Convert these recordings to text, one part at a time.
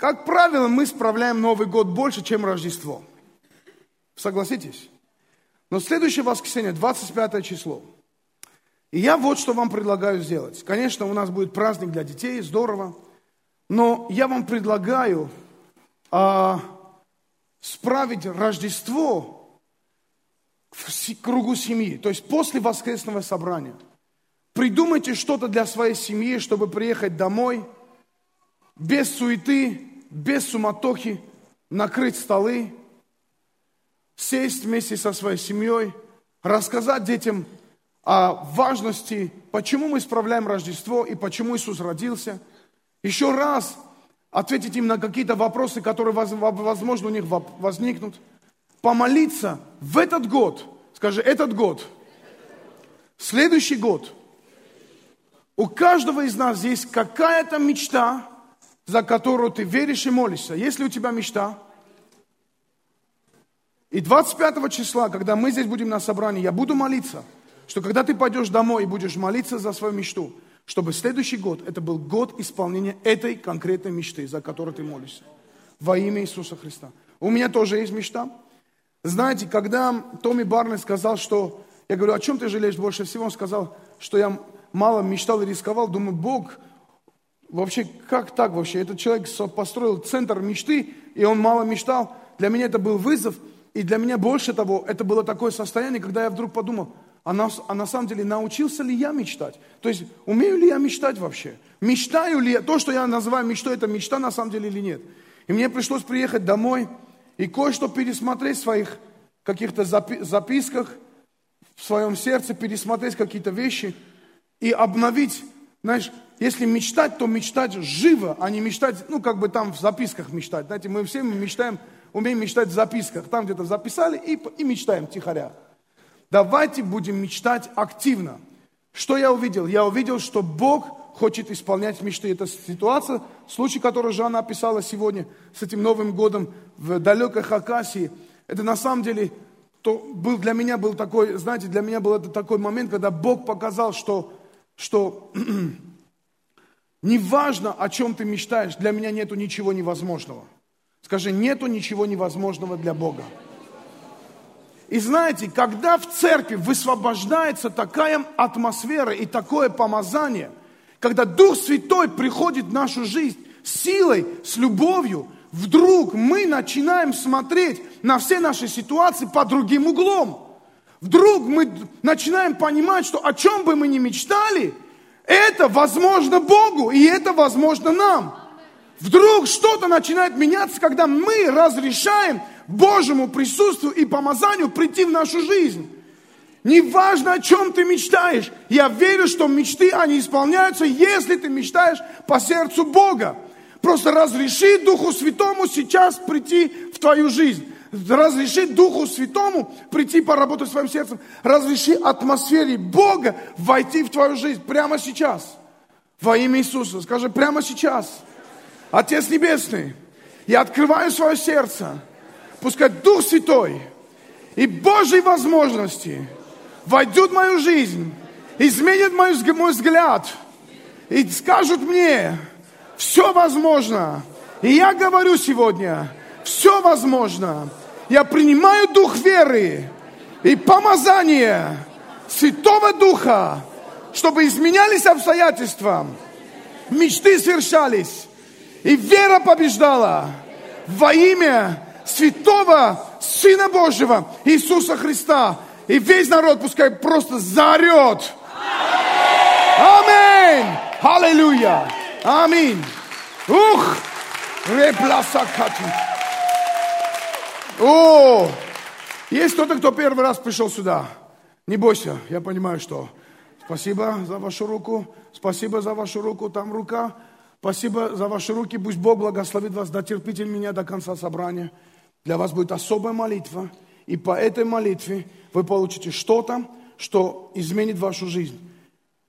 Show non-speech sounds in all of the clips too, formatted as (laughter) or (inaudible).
Как правило, мы справляем Новый год больше, чем Рождество. Согласитесь? Но следующее воскресенье, 25 число. И я вот что вам предлагаю сделать. Конечно, у нас будет праздник для детей, здорово. Но я вам предлагаю а, справить Рождество в кругу семьи. То есть после воскресного собрания. Придумайте что-то для своей семьи, чтобы приехать домой без суеты, без суматохи накрыть столы, сесть вместе со своей семьей, рассказать детям о важности, почему мы справляем Рождество и почему Иисус родился. Еще раз ответить им на какие-то вопросы, которые, возможно, у них возникнут. Помолиться в этот год, скажи, этот год, следующий год. У каждого из нас есть какая-то мечта, за которую ты веришь и молишься. Есть ли у тебя мечта? И 25 числа, когда мы здесь будем на собрании, я буду молиться, что когда ты пойдешь домой и будешь молиться за свою мечту, чтобы следующий год, это был год исполнения этой конкретной мечты, за которую ты молишься. Во имя Иисуса Христа. У меня тоже есть мечта. Знаете, когда Томми Барни сказал, что... Я говорю, о чем ты жалеешь больше всего? Он сказал, что я мало мечтал и рисковал. Думаю, Бог Вообще, как так вообще? Этот человек построил центр мечты, и он мало мечтал. Для меня это был вызов, и для меня больше того, это было такое состояние, когда я вдруг подумал, а на, а на самом деле научился ли я мечтать? То есть, умею ли я мечтать вообще? Мечтаю ли я? То, что я называю мечтой, это мечта на самом деле или нет? И мне пришлось приехать домой и кое-что пересмотреть в своих каких-то запи- записках, в своем сердце, пересмотреть какие-то вещи и обновить знаешь, если мечтать, то мечтать живо, а не мечтать, ну, как бы там в записках мечтать. Знаете, мы все мечтаем, умеем мечтать в записках. Там где-то записали и, и мечтаем тихоря. Давайте будем мечтать активно. Что я увидел? Я увидел, что Бог хочет исполнять мечты. Это ситуация, случай, который Жанна описала сегодня с этим Новым годом в далекой Хакасии. Это на самом деле то был для меня был такой, знаете, для меня был это такой момент, когда Бог показал, что что (clears throat) неважно, о чем ты мечтаешь, для меня нету ничего невозможного. Скажи, нету ничего невозможного для Бога. И знаете, когда в церкви высвобождается такая атмосфера и такое помазание, когда Дух Святой приходит в нашу жизнь с силой, с любовью, вдруг мы начинаем смотреть на все наши ситуации под другим углом вдруг мы начинаем понимать, что о чем бы мы ни мечтали, это возможно Богу, и это возможно нам. Вдруг что-то начинает меняться, когда мы разрешаем Божьему присутствию и помазанию прийти в нашу жизнь. Неважно, о чем ты мечтаешь. Я верю, что мечты, они исполняются, если ты мечтаешь по сердцу Бога. Просто разреши Духу Святому сейчас прийти в твою жизнь. Разреши Духу Святому прийти поработать в своем сердце. Разреши атмосфере Бога войти в твою жизнь прямо сейчас. Во имя Иисуса. Скажи, прямо сейчас. Отец Небесный, я открываю свое сердце. Пускай Дух Святой и Божьи возможности войдут в мою жизнь, изменят мой, мой взгляд и скажут мне, все возможно. И я говорю сегодня, все возможно я принимаю дух веры и помазание Святого Духа, чтобы изменялись обстоятельства, мечты совершались, и вера побеждала во имя Святого Сына Божьего Иисуса Христа. И весь народ пускай просто заорет. Аминь! Аллилуйя! Аминь! Ух! Репласакати! О, есть кто-то, кто первый раз пришел сюда. Не бойся, я понимаю, что. Спасибо за вашу руку, спасибо за вашу руку, там рука. Спасибо за ваши руки, пусть Бог благословит вас, дотерпите меня до конца собрания. Для вас будет особая молитва, и по этой молитве вы получите что-то, что изменит вашу жизнь.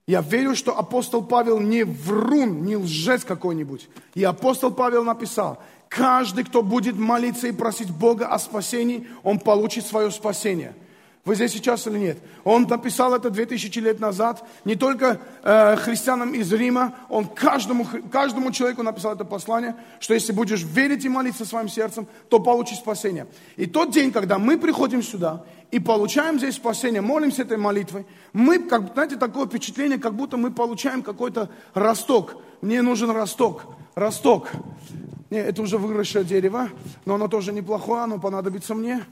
Я верю, что апостол Павел не врун, не лжец какой-нибудь. И апостол Павел написал, Каждый, кто будет молиться и просить Бога о спасении, он получит свое спасение. Вы здесь сейчас или нет? Он написал это 2000 лет назад, не только э, христианам из Рима, он каждому, каждому человеку написал это послание, что если будешь верить и молиться своим сердцем, то получишь спасение. И тот день, когда мы приходим сюда и получаем здесь спасение, молимся этой молитвой, мы, как, знаете, такое впечатление, как будто мы получаем какой-то росток. Мне нужен росток, росток. Не, это уже выросшее дерево, но оно тоже неплохое, оно понадобится мне.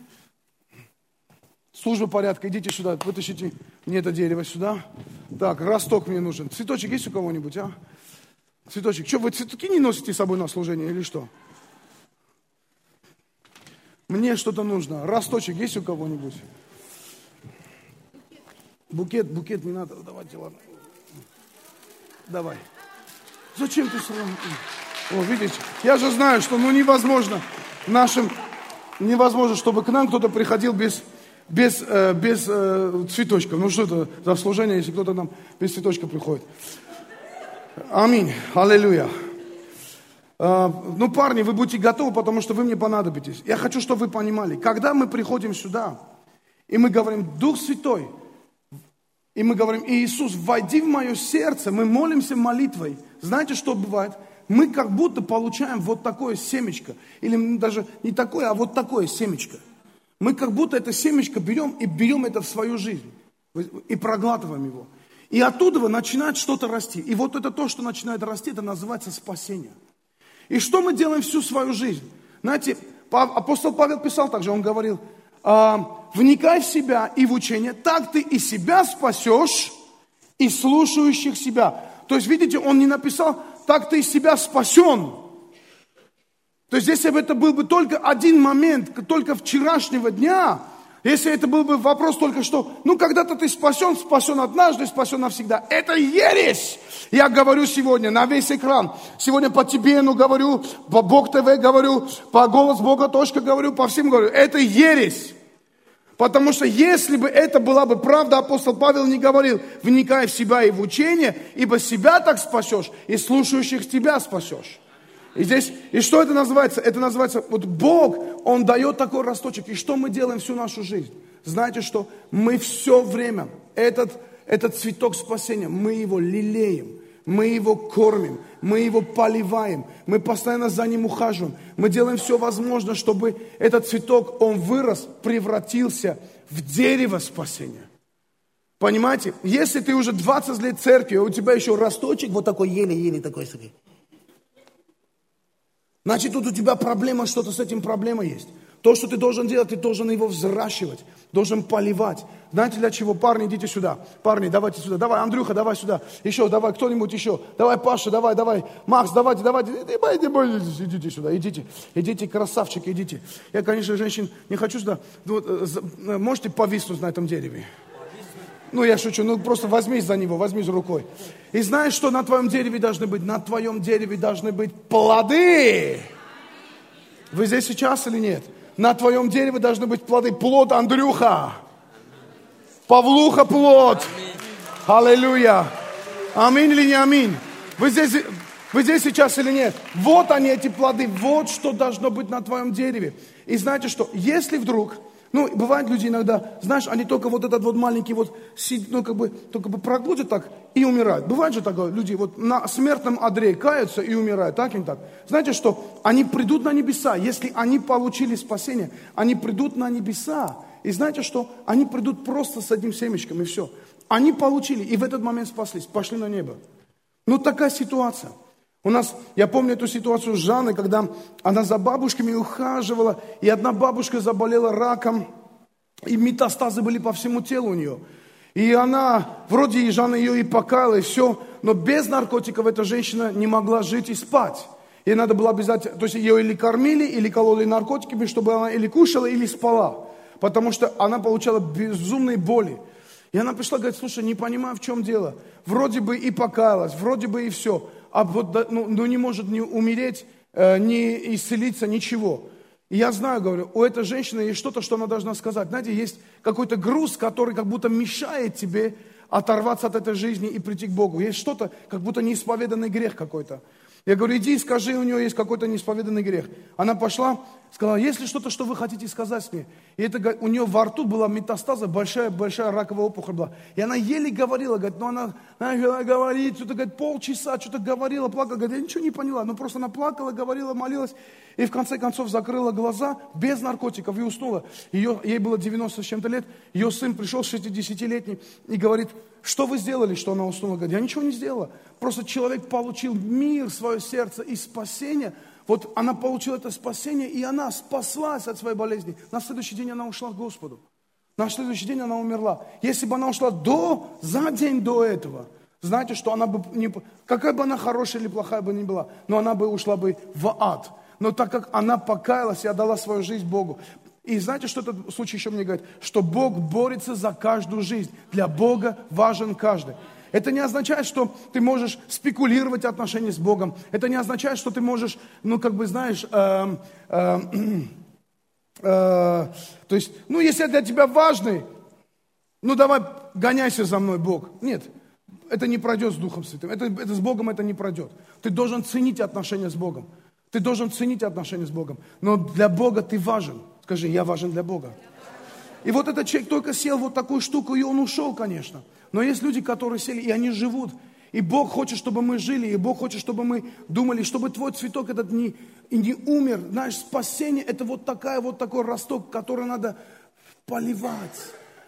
Служба порядка, идите сюда, вытащите мне это дерево сюда. Так, росток мне нужен. Цветочек есть у кого-нибудь, а? Цветочек. Что, вы цветки не носите с собой на служение или что? Мне что-то нужно. Росточек есть у кого-нибудь? Букет, букет не надо. Давайте, ладно. Давай. Зачем ты сразу? О, видите, я же знаю, что ну невозможно нашим, невозможно, чтобы к нам кто-то приходил без без, э, без э, цветочков. Ну что это за служение, если кто-то нам без цветочка приходит? Аминь. Аллилуйя. Э, ну, парни, вы будете готовы, потому что вы мне понадобитесь. Я хочу, чтобы вы понимали, когда мы приходим сюда, и мы говорим, Дух Святой, и мы говорим, Иисус, войди в мое сердце, мы молимся молитвой. Знаете, что бывает? Мы как будто получаем вот такое семечко. Или даже не такое, а вот такое семечко. Мы как будто это семечко берем и берем это в свою жизнь. И проглатываем его. И оттуда начинает что-то расти. И вот это то, что начинает расти, это называется спасение. И что мы делаем всю свою жизнь? Знаете, апостол Павел писал также, он говорил, «А, вникай в себя и в учение, так ты и себя спасешь, и слушающих себя. То есть, видите, он не написал, так ты из себя спасен, то есть, если бы это был бы только один момент, только вчерашнего дня, если это был бы вопрос только что, ну, когда-то ты спасен, спасен однажды, спасен навсегда. Это ересь! Я говорю сегодня на весь экран. Сегодня по тебе, ну, говорю, по Бог ТВ говорю, по голос Бога точка говорю, по всем говорю. Это ересь! Потому что если бы это была бы правда, апостол Павел не говорил, вникай в себя и в учение, ибо себя так спасешь, и слушающих тебя спасешь. И здесь, и что это называется? Это называется, вот Бог, Он дает такой росточек. И что мы делаем всю нашу жизнь? Знаете что? Мы все время, этот, этот цветок спасения, мы его лелеем, мы его кормим, мы его поливаем, мы постоянно за ним ухаживаем. Мы делаем все возможное, чтобы этот цветок, он вырос, превратился в дерево спасения. Понимаете? Если ты уже 20 лет церкви, а у тебя еще росточек вот такой еле-еле такой, такой Значит, тут у тебя проблема, что-то с этим проблема есть. То, что ты должен делать, ты должен его взращивать, должен поливать. Знаете для чего? Парни, идите сюда. Парни, давайте сюда. Давай, Андрюха, давай сюда. Еще, давай, кто-нибудь еще. Давай, Паша, давай, давай. Макс, давайте, давайте. Идите, сюда, идите. Идите, красавчики, идите. Я, конечно, женщин не хочу сюда. Вот, э, э, можете повиснуть на этом дереве? Ну, я шучу, ну просто возьмись за него, возьмись рукой. И знаешь, что на твоем дереве должны быть? На твоем дереве должны быть плоды. Вы здесь сейчас или нет? На твоем дереве должны быть плоды. Плод Андрюха. Павлуха плод. Аллилуйя. Аминь или не аминь? Вы здесь, вы здесь сейчас или нет? Вот они, эти плоды. Вот что должно быть на твоем дереве. И знаете что? Если вдруг ну, бывают люди иногда, знаешь, они только вот этот вот маленький вот, ну, как бы, только бы проглотят так и умирают. Бывает же такое, люди вот на смертном одре каются и умирают, так или так. Знаете что, они придут на небеса, если они получили спасение, они придут на небеса. И знаете что, они придут просто с одним семечком и все. Они получили и в этот момент спаслись, пошли на небо. Ну, такая ситуация. У нас, я помню эту ситуацию с Жанной, когда она за бабушками ухаживала, и одна бабушка заболела раком, и метастазы были по всему телу у нее. И она, вроде и Жанна ее и покаяла, и все, но без наркотиков эта женщина не могла жить и спать. Ей надо было обязательно, то есть ее или кормили, или кололи наркотиками, чтобы она или кушала, или спала. Потому что она получала безумные боли. И она пришла, говорит, слушай, не понимаю, в чем дело. Вроде бы и покаялась, вроде бы и все а вот, ну, ну не может не умереть, э, не исцелиться, ничего. И я знаю, говорю, у этой женщины есть что-то, что она должна сказать. Знаете, есть какой-то груз, который как будто мешает тебе оторваться от этой жизни и прийти к Богу. Есть что-то, как будто неисповеданный грех какой-то. Я говорю, иди и скажи, у нее есть какой-то неисповеданный грех. Она пошла, сказала, есть ли что-то, что вы хотите сказать мне? И это, у нее во рту была метастаза, большая-большая раковая опухоль была. И она еле говорила, говорит, ну она, она говорит, что-то, говорит, полчаса, что-то говорила, плакала, говорит, я ничего не поняла. Ну просто она плакала, говорила, молилась. И в конце концов закрыла глаза без наркотиков и уснула. Ее, ей было 90 с чем-то лет. Ее сын пришел 60-летний и говорит, что вы сделали, что она уснула? Говорит, я ничего не сделала. Просто человек получил мир, свое сердце и спасение – вот она получила это спасение, и она спаслась от своей болезни. На следующий день она ушла к Господу. На следующий день она умерла. Если бы она ушла до, за день до этого, знаете, что она бы, не, какая бы она хорошая или плохая бы ни была, но она бы ушла бы в ад. Но так как она покаялась и отдала свою жизнь Богу, и знаете, что этот случай еще мне говорит? Что Бог борется за каждую жизнь. Для Бога важен каждый. Это не означает, что ты можешь спекулировать отношения с Богом. Это не означает, что ты можешь, ну, как бы, знаешь, э, э, (clears throat) э, то есть, ну, если я для тебя важный, ну, давай гоняйся за мной, Бог. Нет, это не пройдет с Духом Святым. Это, это с Богом это не пройдет. Ты должен ценить отношения с Богом. Ты должен ценить отношения с Богом. Но для Бога ты важен. Скажи, я важен для Бога. И вот этот человек только сел вот такую штуку, и он ушел, конечно. Но есть люди, которые сели, и они живут. И Бог хочет, чтобы мы жили, и Бог хочет, чтобы мы думали, чтобы твой цветок этот не, не умер. Знаешь, спасение – это вот такая вот такой росток, который надо поливать.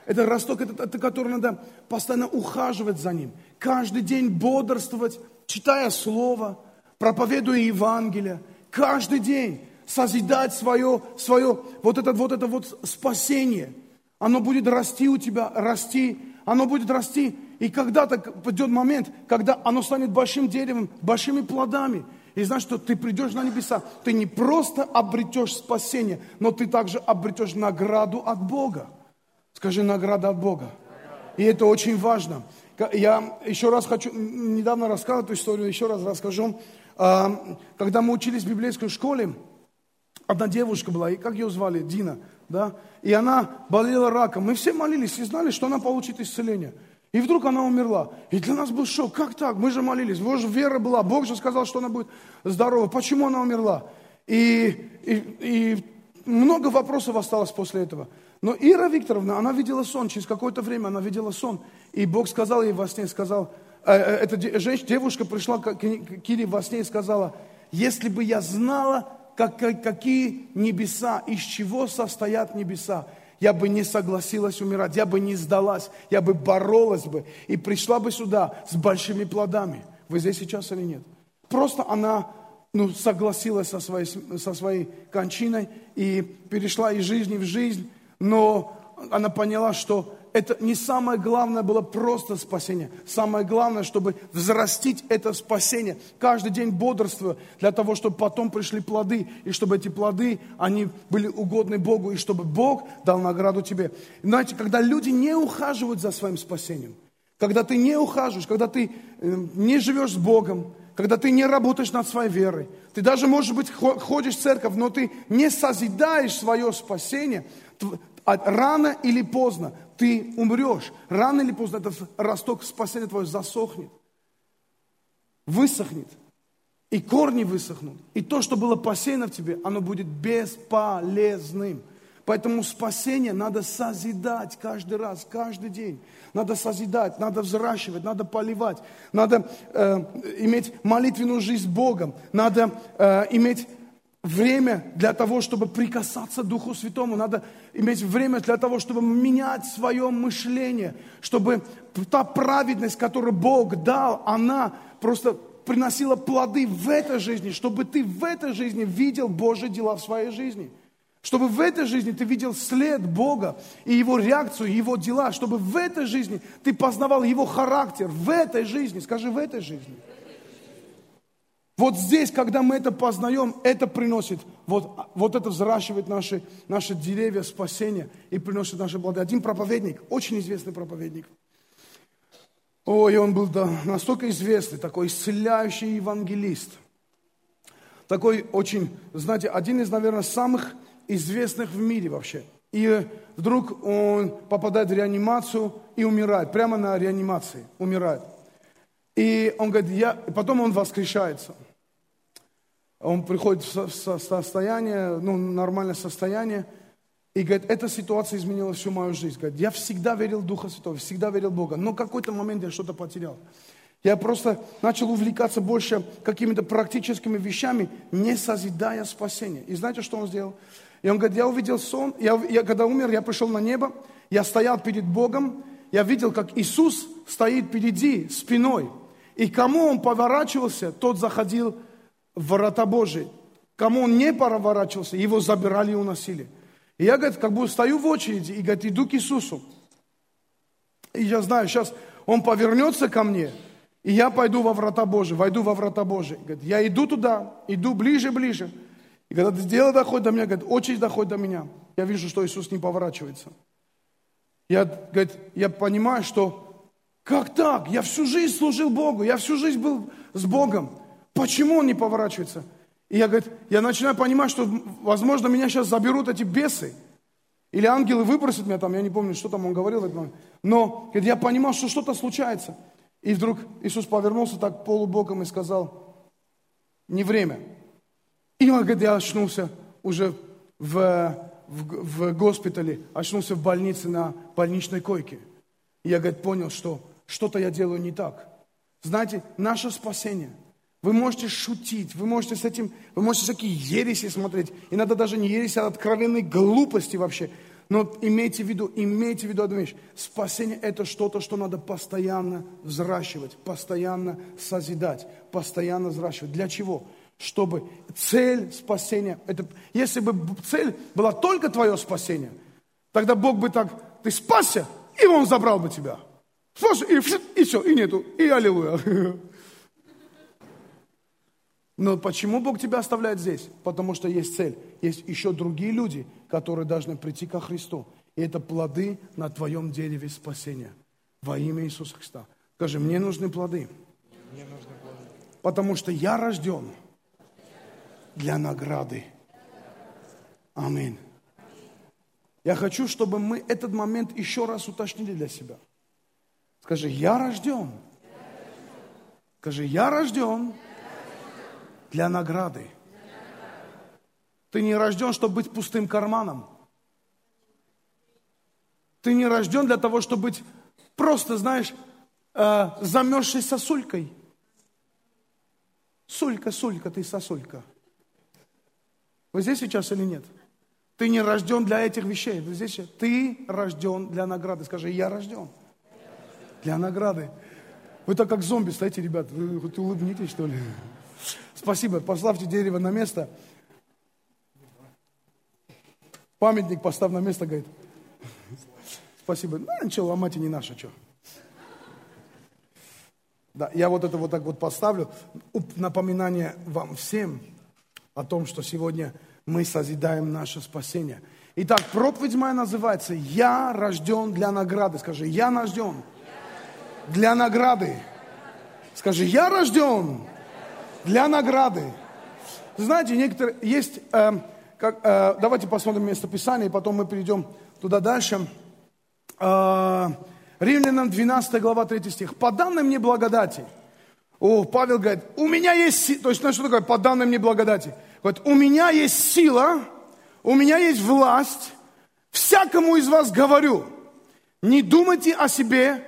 Это росток, это, это который надо постоянно ухаживать за ним. Каждый день бодрствовать, читая Слово, проповедуя Евангелие. Каждый день созидать свое, свое вот это вот, это вот спасение. Оно будет расти у тебя, расти, оно будет расти. И когда-то придет момент, когда оно станет большим деревом, большими плодами. И знаешь, что ты придешь на небеса, ты не просто обретешь спасение, но ты также обретешь награду от Бога. Скажи, награда от Бога. И это очень важно. Я еще раз хочу, недавно рассказал эту историю, еще раз расскажу. Когда мы учились в библейской школе, одна девушка была, и как ее звали? Дина да, и она болела раком. Мы все молились и знали, что она получит исцеление. И вдруг она умерла. И для нас был шок. Как так? Мы же молились. Вот вера была. Бог же сказал, что она будет здорова. Почему она умерла? И, и, и много вопросов осталось после этого. Но Ира Викторовна, она видела сон. Через какое-то время она видела сон. И Бог сказал ей во сне, сказал, эта женщина, девушка пришла к Кире во сне и сказала, если бы я знала, как, какие небеса, из чего состоят небеса. Я бы не согласилась умирать, я бы не сдалась, я бы боролась бы и пришла бы сюда с большими плодами. Вы здесь сейчас или нет? Просто она ну, согласилась со своей, со своей кончиной и перешла из жизни в жизнь, но она поняла, что это не самое главное было просто спасение. Самое главное, чтобы взрастить это спасение. Каждый день бодрствуя для того, чтобы потом пришли плоды. И чтобы эти плоды, они были угодны Богу. И чтобы Бог дал награду тебе. Знаете, когда люди не ухаживают за своим спасением, когда ты не ухаживаешь, когда ты э, не живешь с Богом, когда ты не работаешь над своей верой, ты даже, может быть, ходишь в церковь, но ты не созидаешь свое спасение, рано или поздно ты умрешь. Рано или поздно этот росток спасения твой засохнет, высохнет, и корни высохнут. И то, что было посеяно в тебе, оно будет бесполезным. Поэтому спасение надо созидать каждый раз, каждый день. Надо созидать, надо взращивать, надо поливать, надо э, иметь молитвенную жизнь с Богом, надо э, иметь время для того, чтобы прикасаться Духу Святому. Надо иметь время для того, чтобы менять свое мышление, чтобы та праведность, которую Бог дал, она просто приносила плоды в этой жизни, чтобы ты в этой жизни видел Божьи дела в своей жизни. Чтобы в этой жизни ты видел след Бога и Его реакцию, Его дела. Чтобы в этой жизни ты познавал Его характер. В этой жизни. Скажи, в этой жизни. Вот здесь, когда мы это познаем, это приносит, вот, вот это взращивает наши, наши деревья спасения и приносит наши плоды. Один проповедник, очень известный проповедник, ой, он был да, настолько известный, такой исцеляющий евангелист, такой очень, знаете, один из, наверное, самых известных в мире вообще. И вдруг он попадает в реанимацию и умирает, прямо на реанимации умирает. И он говорит, я... потом он воскрешается – он приходит в состояние, ну, нормальное состояние, и говорит, эта ситуация изменила всю мою жизнь. Говорит, я всегда верил в Духа Святого, всегда верил в Бога, но в какой-то момент я что-то потерял. Я просто начал увлекаться больше какими-то практическими вещами, не созидая спасения. И знаете, что он сделал? И он говорит, я увидел сон, я, я когда умер, я пришел на небо, я стоял перед Богом, я видел, как Иисус стоит впереди, спиной. И кому он поворачивался, тот заходил ворота Божии. Кому он не поворачивался, его забирали и уносили. И я, говорит, как бы стою в очереди и, говорит, иду к Иисусу. И я знаю, сейчас он повернется ко мне, и я пойду во врата Божии, войду во врата Божии. Говорит, я иду туда, иду ближе, ближе. И когда дело доходит до меня, говорит, очередь доходит до меня, я вижу, что Иисус не поворачивается. Я, говорит, я понимаю, что как так? Я всю жизнь служил Богу, я всю жизнь был с Богом. Почему он не поворачивается? И я, говорит, я начинаю понимать, что, возможно, меня сейчас заберут эти бесы. Или ангелы выбросят меня там, я не помню, что там он говорил. Но говорит, я понимал, что что-то случается. И вдруг Иисус повернулся так полубоком и сказал, не время. И он говорит, я очнулся уже в, в, в госпитале, очнулся в больнице на больничной койке. И я, говорит, понял, что что-то я делаю не так. Знаете, наше спасение. Вы можете шутить, вы можете с этим, вы можете всякие ереси смотреть. Иногда даже не ереси, а откровенные глупости вообще. Но имейте в виду, имейте в виду одну вещь. Спасение – это что-то, что надо постоянно взращивать, постоянно созидать, постоянно взращивать. Для чего? Чтобы цель спасения, это, если бы цель была только твое спасение, тогда Бог бы так, ты спасся, и Он забрал бы тебя. Спасся, и, и все, и нету, и аллилуйя. (laughs) Но почему Бог тебя оставляет здесь? Потому что есть цель. Есть еще другие люди, которые должны прийти ко Христу. И это плоды на твоем дереве спасения. Во имя Иисуса Христа. Скажи, мне нужны плоды. Мне нужны плоды. Потому что я рожден для награды. Аминь. Я хочу, чтобы мы этот момент еще раз уточнили для себя. Скажи, я рожден. Скажи, я рожден для награды. Ты не рожден, чтобы быть пустым карманом. Ты не рожден для того, чтобы быть просто, знаешь, э, замерзшей сосулькой. Сулька, сулька, ты сосулька. Вы здесь сейчас или нет? Ты не рожден для этих вещей. Вы здесь? Ты рожден для награды. Скажи, я рожден для награды. Вы так как зомби стоите, ребят. Вы хоть улыбнитесь, что ли? Спасибо, поставьте дерево на место. Памятник поставь на место, говорит. Спасибо. Ну, ничего, ломать и не наше, что. Да, я вот это вот так вот поставлю. Напоминание вам всем о том, что сегодня мы созидаем наше спасение. Итак, проповедь моя называется «Я рожден для награды». Скажи, я рожден для награды. Скажи, я рожден для награды. Знаете, некоторые есть, э, как, э, давайте посмотрим место Писания, и потом мы перейдем туда дальше. Э, Римлянам 12 глава 3 стих. По данной мне благодати. О, Павел говорит, у меня есть, то есть, знаешь, что такое по данной мне благодати? Говорит, у меня есть сила, у меня есть власть, всякому из вас говорю, не думайте о себе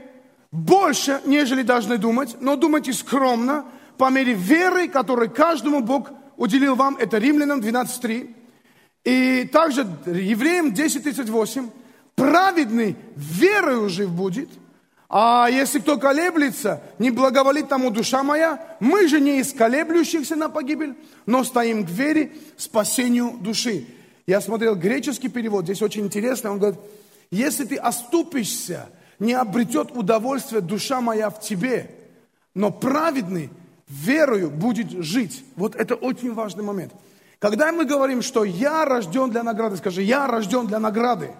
больше, нежели должны думать, но думайте скромно, по мере веры, которую каждому Бог уделил вам. Это Римлянам 12.3. И также Евреям 10.38. Праведный верою жив будет. А если кто колеблется, не благоволит тому душа моя, мы же не из колеблющихся на погибель, но стоим к вере, спасению души. Я смотрел греческий перевод, здесь очень интересно. Он говорит, если ты оступишься, не обретет удовольствие душа моя в тебе, но праведный верою будет жить. Вот это очень важный момент. Когда мы говорим, что я рожден для награды, скажи, я рожден для награды.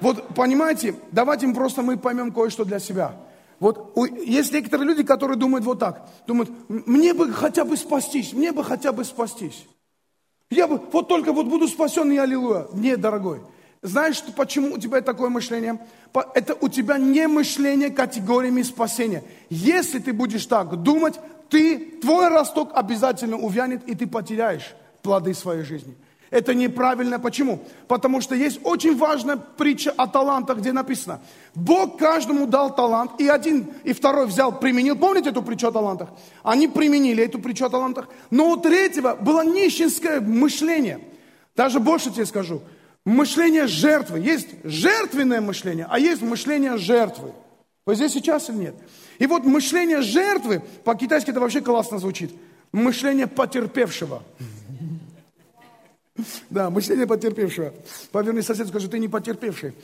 Вот понимаете, давайте мы просто мы поймем кое-что для себя. Вот есть некоторые люди, которые думают вот так. Думают, мне бы хотя бы спастись, мне бы хотя бы спастись. Я бы, вот только вот буду спасен, и аллилуйя. Нет, дорогой. Знаешь, почему у тебя такое мышление? Это у тебя не мышление категориями спасения. Если ты будешь так думать, ты, твой росток обязательно увянет, и ты потеряешь плоды своей жизни. Это неправильно. Почему? Потому что есть очень важная притча о талантах, где написано, Бог каждому дал талант, и один, и второй взял, применил. Помните эту притчу о талантах? Они применили эту притчу о талантах. Но у третьего было нищенское мышление. Даже больше тебе скажу. Мышление жертвы. Есть жертвенное мышление, а есть мышление жертвы. Вы здесь сейчас или нет? И вот мышление жертвы, по-китайски это вообще классно звучит. Мышление потерпевшего. (laughs) Да, мышление потерпевшего. Поверни соседу, скажи, ты не потерпевший.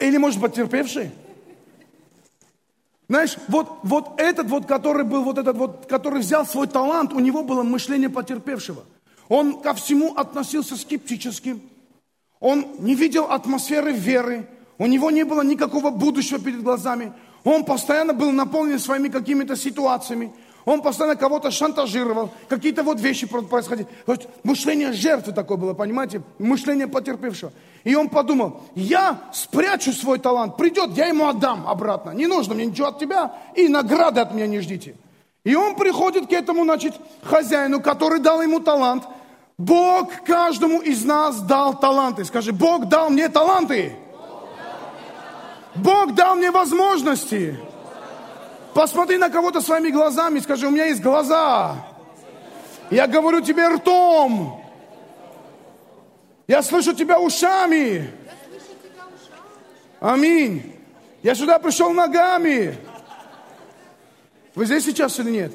Или, может, потерпевший? Знаешь, вот, вот этот вот, который был, вот этот вот, который взял свой талант, у него было мышление потерпевшего. Он ко всему относился скептически. Он не видел атмосферы веры. У него не было никакого будущего перед глазами. Он постоянно был наполнен своими какими-то ситуациями. Он постоянно кого-то шантажировал, какие-то вот вещи происходили. Вот мышление жертвы такое было, понимаете? Мышление потерпевшего. И он подумал, я спрячу свой талант, придет, я ему отдам обратно. Не нужно мне ничего от тебя, и награды от меня не ждите. И он приходит к этому, значит, хозяину, который дал ему талант. Бог каждому из нас дал таланты. Скажи, Бог дал мне таланты. Бог дал мне возможности. Посмотри на кого-то своими глазами скажи, у меня есть глаза. Я говорю тебе ртом. Я слышу тебя ушами. Аминь. Я сюда пришел ногами. Вы здесь сейчас или нет?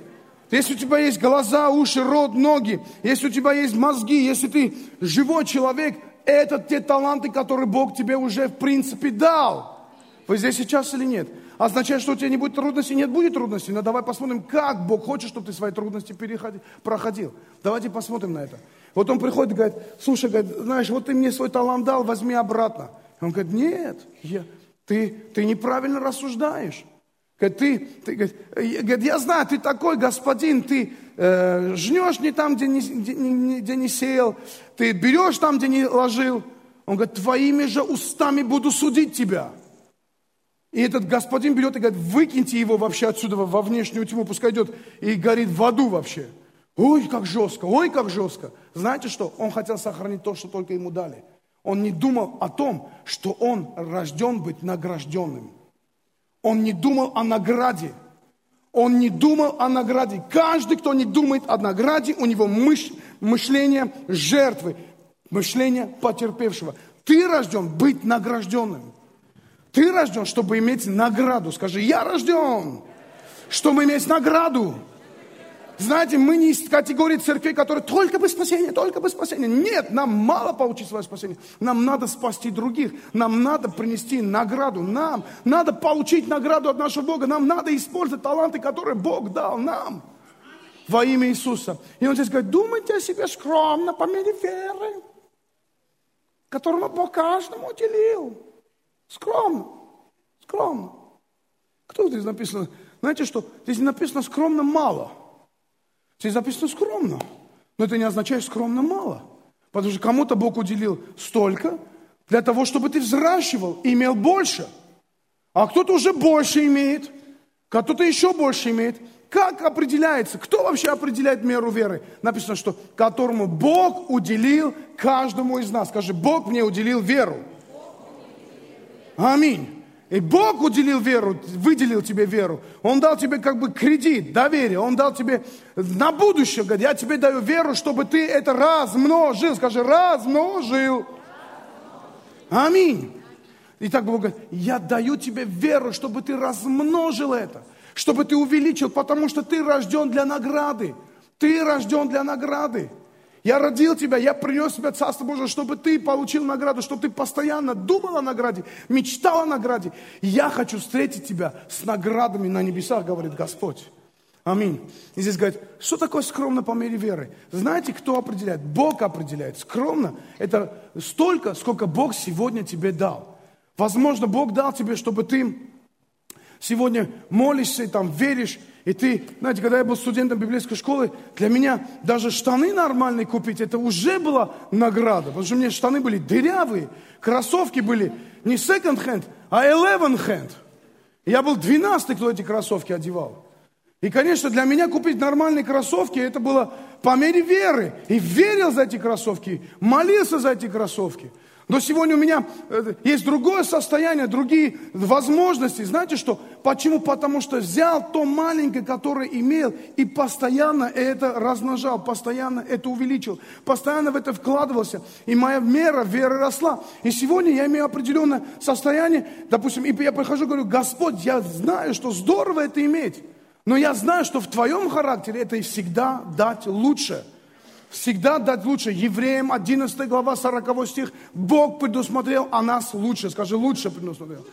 Если у тебя есть глаза, уши, рот, ноги, если у тебя есть мозги, если ты живой человек, это те таланты, которые Бог тебе уже в принципе дал. Вы здесь сейчас или нет? означает, что у тебя не будет трудностей, нет, будет трудностей, но давай посмотрим, как Бог хочет, чтобы ты свои трудности переходил, проходил. Давайте посмотрим на это. Вот он приходит и говорит, слушай, говорит, знаешь, вот ты мне свой талант дал, возьми обратно. Он говорит, нет, я, ты, ты неправильно рассуждаешь. Говорит, ты, ты говорит, я знаю, ты такой господин, ты э, жнешь не там, где не, где, не, где не сеял, ты берешь там, где не ложил. Он говорит, твоими же устами буду судить тебя. И этот господин берет и говорит, выкиньте его вообще отсюда во внешнюю тьму, пускай идет и горит в аду вообще. Ой, как жестко, ой, как жестко. Знаете что? Он хотел сохранить то, что только ему дали. Он не думал о том, что он рожден быть награжденным. Он не думал о награде. Он не думал о награде. Каждый, кто не думает о награде, у него мыш, мышление жертвы, мышление потерпевшего. Ты рожден быть награжденным. Ты рожден, чтобы иметь награду. Скажи, я рожден, чтобы иметь награду. Знаете, мы не из категории церкви, которые только бы спасение, только бы спасение. Нет, нам мало получить свое спасение. Нам надо спасти других. Нам надо принести награду. Нам надо получить награду от нашего Бога. Нам надо использовать таланты, которые Бог дал нам во имя Иисуса. И он здесь говорит, думайте о себе скромно, по мере веры, которому Бог каждому уделил. Скромно. Скромно. Кто здесь написано? Знаете что? Здесь написано скромно мало. Здесь написано скромно. Но это не означает скромно мало. Потому что кому-то Бог уделил столько для того, чтобы ты взращивал и имел больше. А кто-то уже больше имеет, кто-то еще больше имеет. Как определяется? Кто вообще определяет меру веры? Написано, что которому Бог уделил каждому из нас. Скажи, Бог мне уделил веру. Аминь. И Бог уделил веру, выделил тебе веру. Он дал тебе как бы кредит, доверие. Он дал тебе на будущее, говорит, я тебе даю веру, чтобы ты это размножил. Скажи, размножил. Аминь. И так Бог говорит, я даю тебе веру, чтобы ты размножил это, чтобы ты увеличил, потому что ты рожден для награды. Ты рожден для награды. Я родил тебя, я принес тебя Царство Божие, чтобы ты получил награду, чтобы ты постоянно думал о награде, мечтал о награде. Я хочу встретить тебя с наградами на небесах, говорит Господь. Аминь. И здесь говорит, что такое скромно по мере веры? Знаете, кто определяет? Бог определяет. Скромно – это столько, сколько Бог сегодня тебе дал. Возможно, Бог дал тебе, чтобы ты сегодня молишься и там веришь, и ты, знаете, когда я был студентом библейской школы, для меня даже штаны нормальные купить, это уже была награда. Потому что у меня штаны были дырявые, кроссовки были не second hand, а eleven hand. Я был двенадцатый, кто эти кроссовки одевал. И, конечно, для меня купить нормальные кроссовки, это было по мере веры. И верил за эти кроссовки, молился за эти кроссовки. Но сегодня у меня э, есть другое состояние, другие возможности. Знаете что? Почему? Потому что взял то маленькое, которое имел, и постоянно это размножал, постоянно это увеличил, постоянно в это вкладывался. И моя мера веры росла. И сегодня я имею определенное состояние, допустим, и я прихожу и говорю, Господь, я знаю, что здорово это иметь. Но я знаю, что в твоем характере это и всегда дать лучше. Всегда дать лучше. Евреям 11 глава 40 стих. Бог предусмотрел о нас лучше. Скажи, лучше предусмотрел.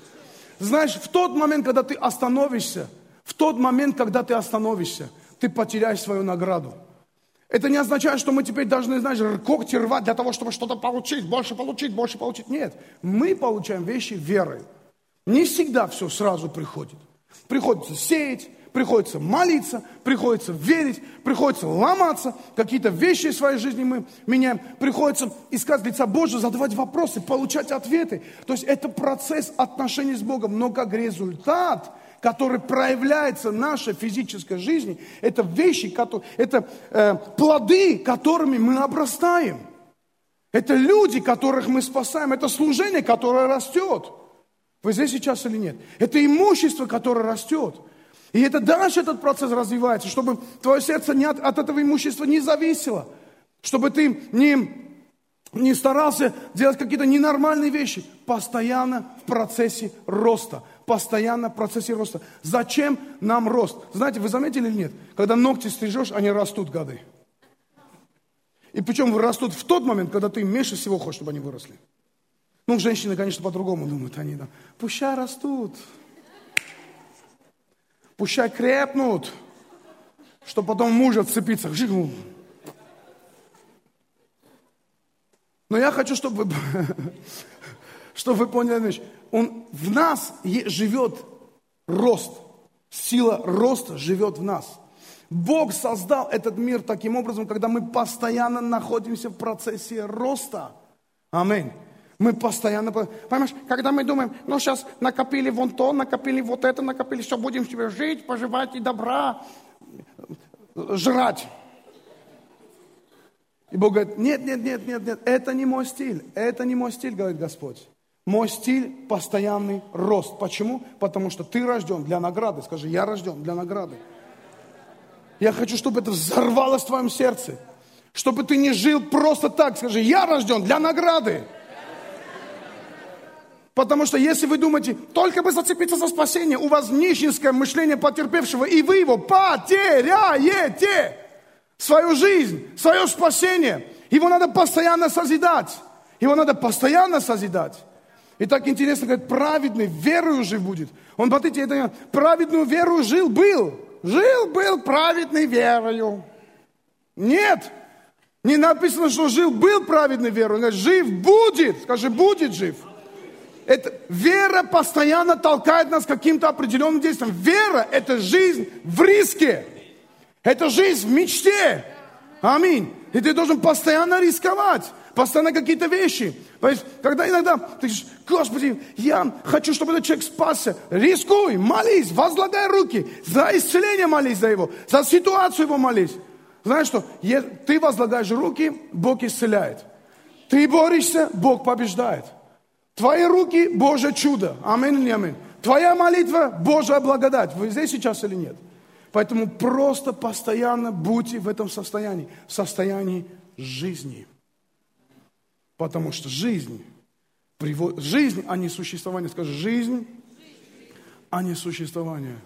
Знаешь, в тот момент, когда ты остановишься, в тот момент, когда ты остановишься, ты потеряешь свою награду. Это не означает, что мы теперь должны, знаешь, когти рвать для того, чтобы что-то получить, больше получить, больше получить. Нет, мы получаем вещи верой. Не всегда все сразу приходит. Приходится сеять, приходится молиться, приходится верить, приходится ломаться, какие-то вещи в своей жизни мы меняем, приходится искать лица Божьего, задавать вопросы, получать ответы. То есть это процесс отношений с Богом, но как результат, который проявляется в нашей физической жизни, это вещи, которые, это э, плоды, которыми мы обрастаем. Это люди, которых мы спасаем, это служение, которое растет. Вы здесь сейчас или нет? Это имущество, которое растет. И это дальше этот процесс развивается, чтобы твое сердце не от, от этого имущества не зависело, чтобы ты не, не старался делать какие-то ненормальные вещи. Постоянно в процессе роста. Постоянно в процессе роста. Зачем нам рост? Знаете, вы заметили или нет? Когда ногти стрижешь, они растут, годы. И причем растут в тот момент, когда ты меньше всего хочешь, чтобы они выросли. Ну, женщины, конечно, по-другому думают. Они, да, пущай растут. Пущай крепнут, чтобы потом мужа цепиться. Но я хочу, чтобы (laughs) чтобы вы поняли. Он, в нас живет рост. Сила роста живет в нас. Бог создал этот мир таким образом, когда мы постоянно находимся в процессе роста. Аминь. Мы постоянно, понимаешь, когда мы думаем, ну сейчас накопили вон то, накопили вот это, накопили, все, будем себе жить, поживать и добра, жрать. И Бог говорит, нет, нет, нет, нет, нет, это не мой стиль, это не мой стиль, говорит Господь. Мой стиль – постоянный рост. Почему? Потому что ты рожден для награды. Скажи, я рожден для награды. Я хочу, чтобы это взорвалось в твоем сердце. Чтобы ты не жил просто так. Скажи, я рожден для награды. Потому что если вы думаете, только бы зацепиться за спасение, у вас нищенское мышление потерпевшего, и вы его потеряете. Свою жизнь, свое спасение. Его надо постоянно созидать. Его надо постоянно созидать. И так интересно, говорит, праведный верою жив будет. Он, смотрите, это праведную веру жил, был. Жил, был праведный верою. Нет, не написано, что жил, был праведный верою. Жив будет. Скажи, будет жив это, вера постоянно толкает нас к каким-то определенным действиям. Вера – это жизнь в риске. Это жизнь в мечте. Аминь. И ты должен постоянно рисковать. Постоянно какие-то вещи. Есть, когда иногда ты говоришь, Господи, я хочу, чтобы этот человек спасся. Рискуй, молись, возлагай руки. За исцеление молись за его. За ситуацию его молись. Знаешь что? Ты возлагаешь руки, Бог исцеляет. Ты борешься, Бог побеждает. Твои руки – Божье чудо. Аминь или аминь. Твоя молитва – Божья благодать. Вы здесь сейчас или нет? Поэтому просто постоянно будьте в этом состоянии. В состоянии жизни. Потому что жизнь, жизнь, а не существование. Скажи, жизнь, а не существование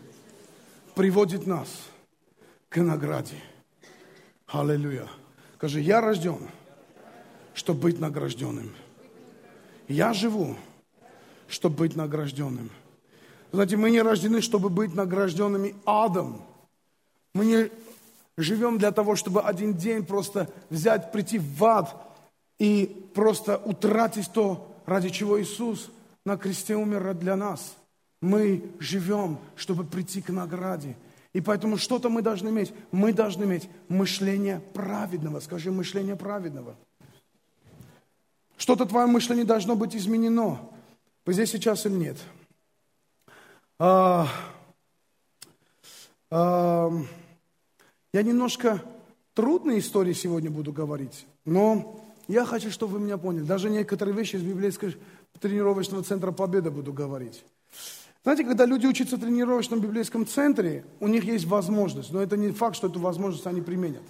приводит нас к награде. Аллилуйя. Скажи, я рожден, чтобы быть награжденным. Я живу, чтобы быть награжденным. Знаете, мы не рождены, чтобы быть награжденными адом. Мы не живем для того, чтобы один день просто взять, прийти в ад и просто утратить то, ради чего Иисус на кресте умер для нас. Мы живем, чтобы прийти к награде. И поэтому что-то мы должны иметь. Мы должны иметь мышление праведного. Скажи, мышление праведного. Что-то твое мышление должно быть изменено. Вы здесь сейчас или нет? А, Эм, я немножко трудные истории сегодня буду говорить, но я хочу, чтобы вы меня поняли. Даже некоторые вещи из библейского тренировочного центра Победа буду говорить. Знаете, когда люди учатся в тренировочном библейском центре, у них есть возможность, но это не факт, что эту возможность они применят.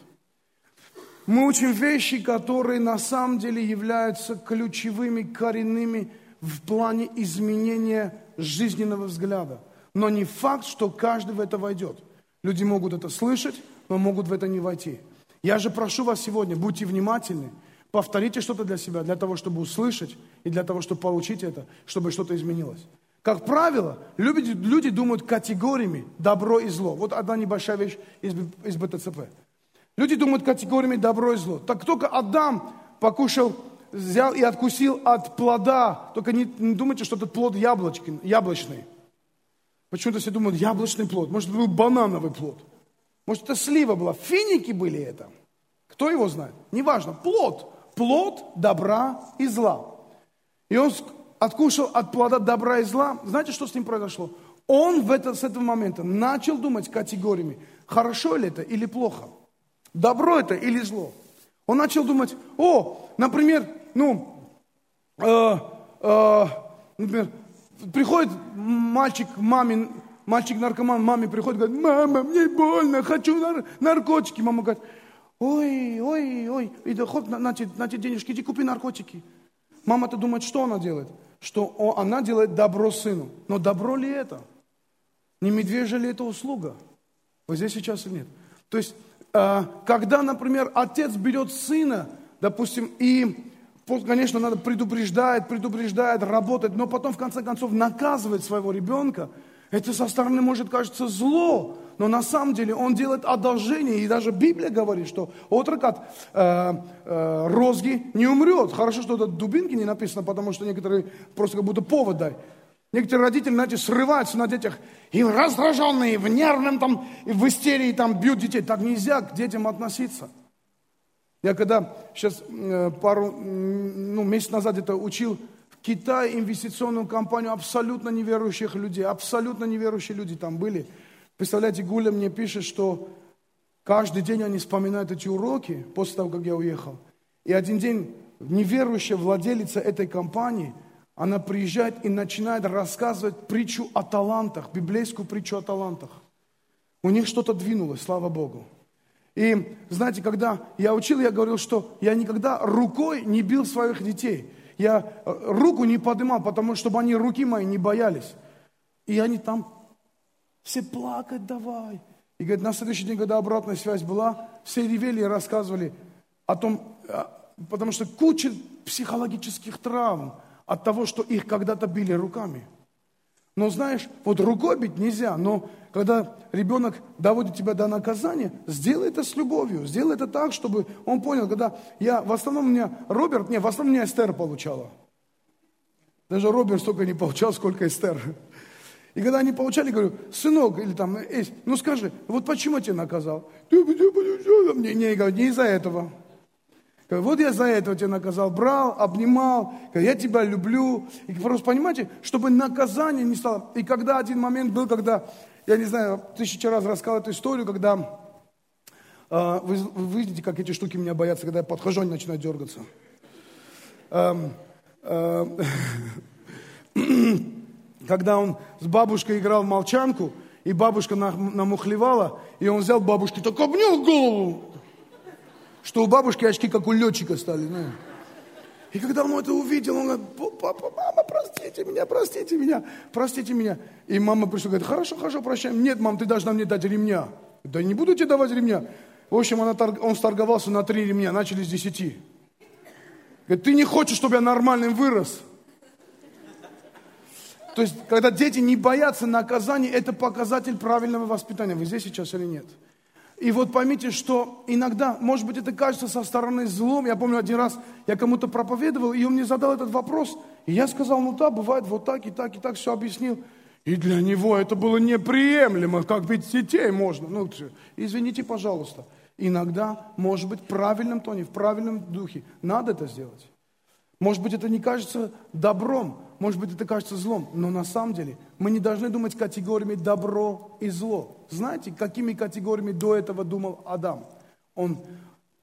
Мы учим вещи, которые на самом деле являются ключевыми, коренными в плане изменения жизненного взгляда. Но не факт, что каждый в это войдет. Люди могут это слышать, но могут в это не войти. Я же прошу вас сегодня, будьте внимательны, повторите что-то для себя, для того, чтобы услышать и для того, чтобы получить это, чтобы что-то изменилось. Как правило, люди, люди думают категориями добро и зло. Вот одна небольшая вещь из, из БТЦП. Люди думают категориями добро и зло. Так только Адам покушал, взял и откусил от плода. Только не, не думайте, что этот плод яблочки, яблочный. Почему-то все думают, яблочный плод. Может, это был банановый плод. Может, это слива была. Финики были это. Кто его знает? Неважно. Плод. Плод добра и зла. И он откушал от плода добра и зла, знаете, что с ним произошло? Он в это, с этого момента начал думать категориями, хорошо ли это или плохо, добро это или зло. Он начал думать, о, например, ну, э, э, например, приходит мальчик маме, мальчик-наркоман маме приходит, говорит, мама, мне больно, хочу нар- наркотики. Мама говорит, ой, ой, ой, иди, хоп, на, на, те денежки, иди купи наркотики. Мама-то думает, что она делает? что она делает добро сыну. Но добро ли это? Не медвежья ли это услуга? Вот здесь сейчас и нет. То есть, когда, например, отец берет сына, допустим, и, конечно, надо предупреждать, предупреждает, работать, но потом, в конце концов, наказывает своего ребенка, это со стороны может кажется зло, но на самом деле он делает одолжение, и даже Библия говорит, что отрок от э, э, розги не умрет. Хорошо, что это дубинки не написано, потому что некоторые просто как будто повод дай. Некоторые родители, знаете, срываются на детях, и раздраженные, в нервном там, и в истерии там бьют детей. Так нельзя к детям относиться. Я когда сейчас э, пару, ну, месяц назад это учил в Китае инвестиционную компанию абсолютно неверующих людей, абсолютно неверующие люди там были – Представляете, Гуля мне пишет, что каждый день они вспоминают эти уроки после того, как я уехал. И один день неверующая владелица этой компании, она приезжает и начинает рассказывать притчу о талантах, библейскую притчу о талантах. У них что-то двинулось, слава Богу. И знаете, когда я учил, я говорил, что я никогда рукой не бил своих детей. Я э, руку не поднимал, потому что чтобы они руки мои не боялись. И они там все плакать давай. И говорит, на следующий день, когда обратная связь была, все ревели и рассказывали о том, а, потому что куча психологических травм от того, что их когда-то били руками. Но знаешь, вот рукой бить нельзя, но когда ребенок доводит тебя до наказания, сделай это с любовью, сделай это так, чтобы он понял, когда я, в основном у меня Роберт, не, в основном меня Эстер получала. Даже Роберт столько не получал, сколько Эстер. И когда они получали, говорю, сынок, или там, Эсь, ну скажи, вот почему я тебя наказал? Не, не, говорю, не из-за этого. Вот я за этого тебя наказал, брал, обнимал, я тебя люблю. И просто понимаете, чтобы наказание не стало. И когда один момент был, когда, я не знаю, тысячу раз рассказал эту историю, когда э, вы, вы видите, как эти штуки меня боятся, когда я подхожу, они начинают дергаться. Эм, эм, (laughs) когда он с бабушкой играл в молчанку, и бабушка намухлевала, и он взял бабушке, так обнял голову, что у бабушки очки, как у летчика стали. Ну. И когда он это увидел, он говорит, папа, мама, простите меня, простите меня, простите меня. И мама пришла, говорит, хорошо, хорошо, прощаем. Нет, мам, ты должна мне дать ремня. Да не буду тебе давать ремня. В общем, она, он сторговался на три ремня, начали с десяти. Говорит, ты не хочешь, чтобы я нормальным вырос. То есть, когда дети не боятся наказания, это показатель правильного воспитания. Вы здесь сейчас или нет? И вот поймите, что иногда, может быть, это кажется со стороны злом. Я помню, один раз я кому-то проповедовал, и он мне задал этот вопрос. И я сказал, ну да, бывает вот так и так, и так, все объяснил. И для него это было неприемлемо, как ведь детей можно. Ну, извините, пожалуйста. Иногда, может быть, в правильном тоне, в правильном духе. Надо это сделать. Может быть, это не кажется добром, может быть, это кажется злом, но на самом деле мы не должны думать категориями добро и зло. Знаете, какими категориями до этого думал Адам? Он,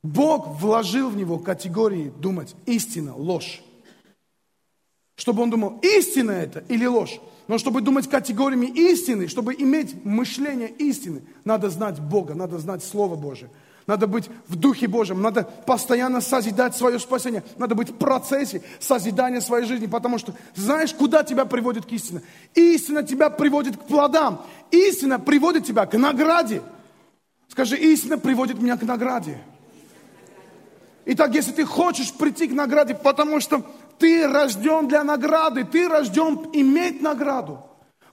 Бог вложил в него категории думать истина, ложь. Чтобы он думал, истина это или ложь. Но чтобы думать категориями истины, чтобы иметь мышление истины, надо знать Бога, надо знать Слово Божие. Надо быть в Духе Божьем, надо постоянно созидать свое спасение, надо быть в процессе созидания своей жизни, потому что знаешь, куда тебя приводит к истине? Истина тебя приводит к плодам, истина приводит тебя к награде. Скажи, истина приводит меня к награде. Итак, если ты хочешь прийти к награде, потому что ты рожден для награды, ты рожден иметь награду.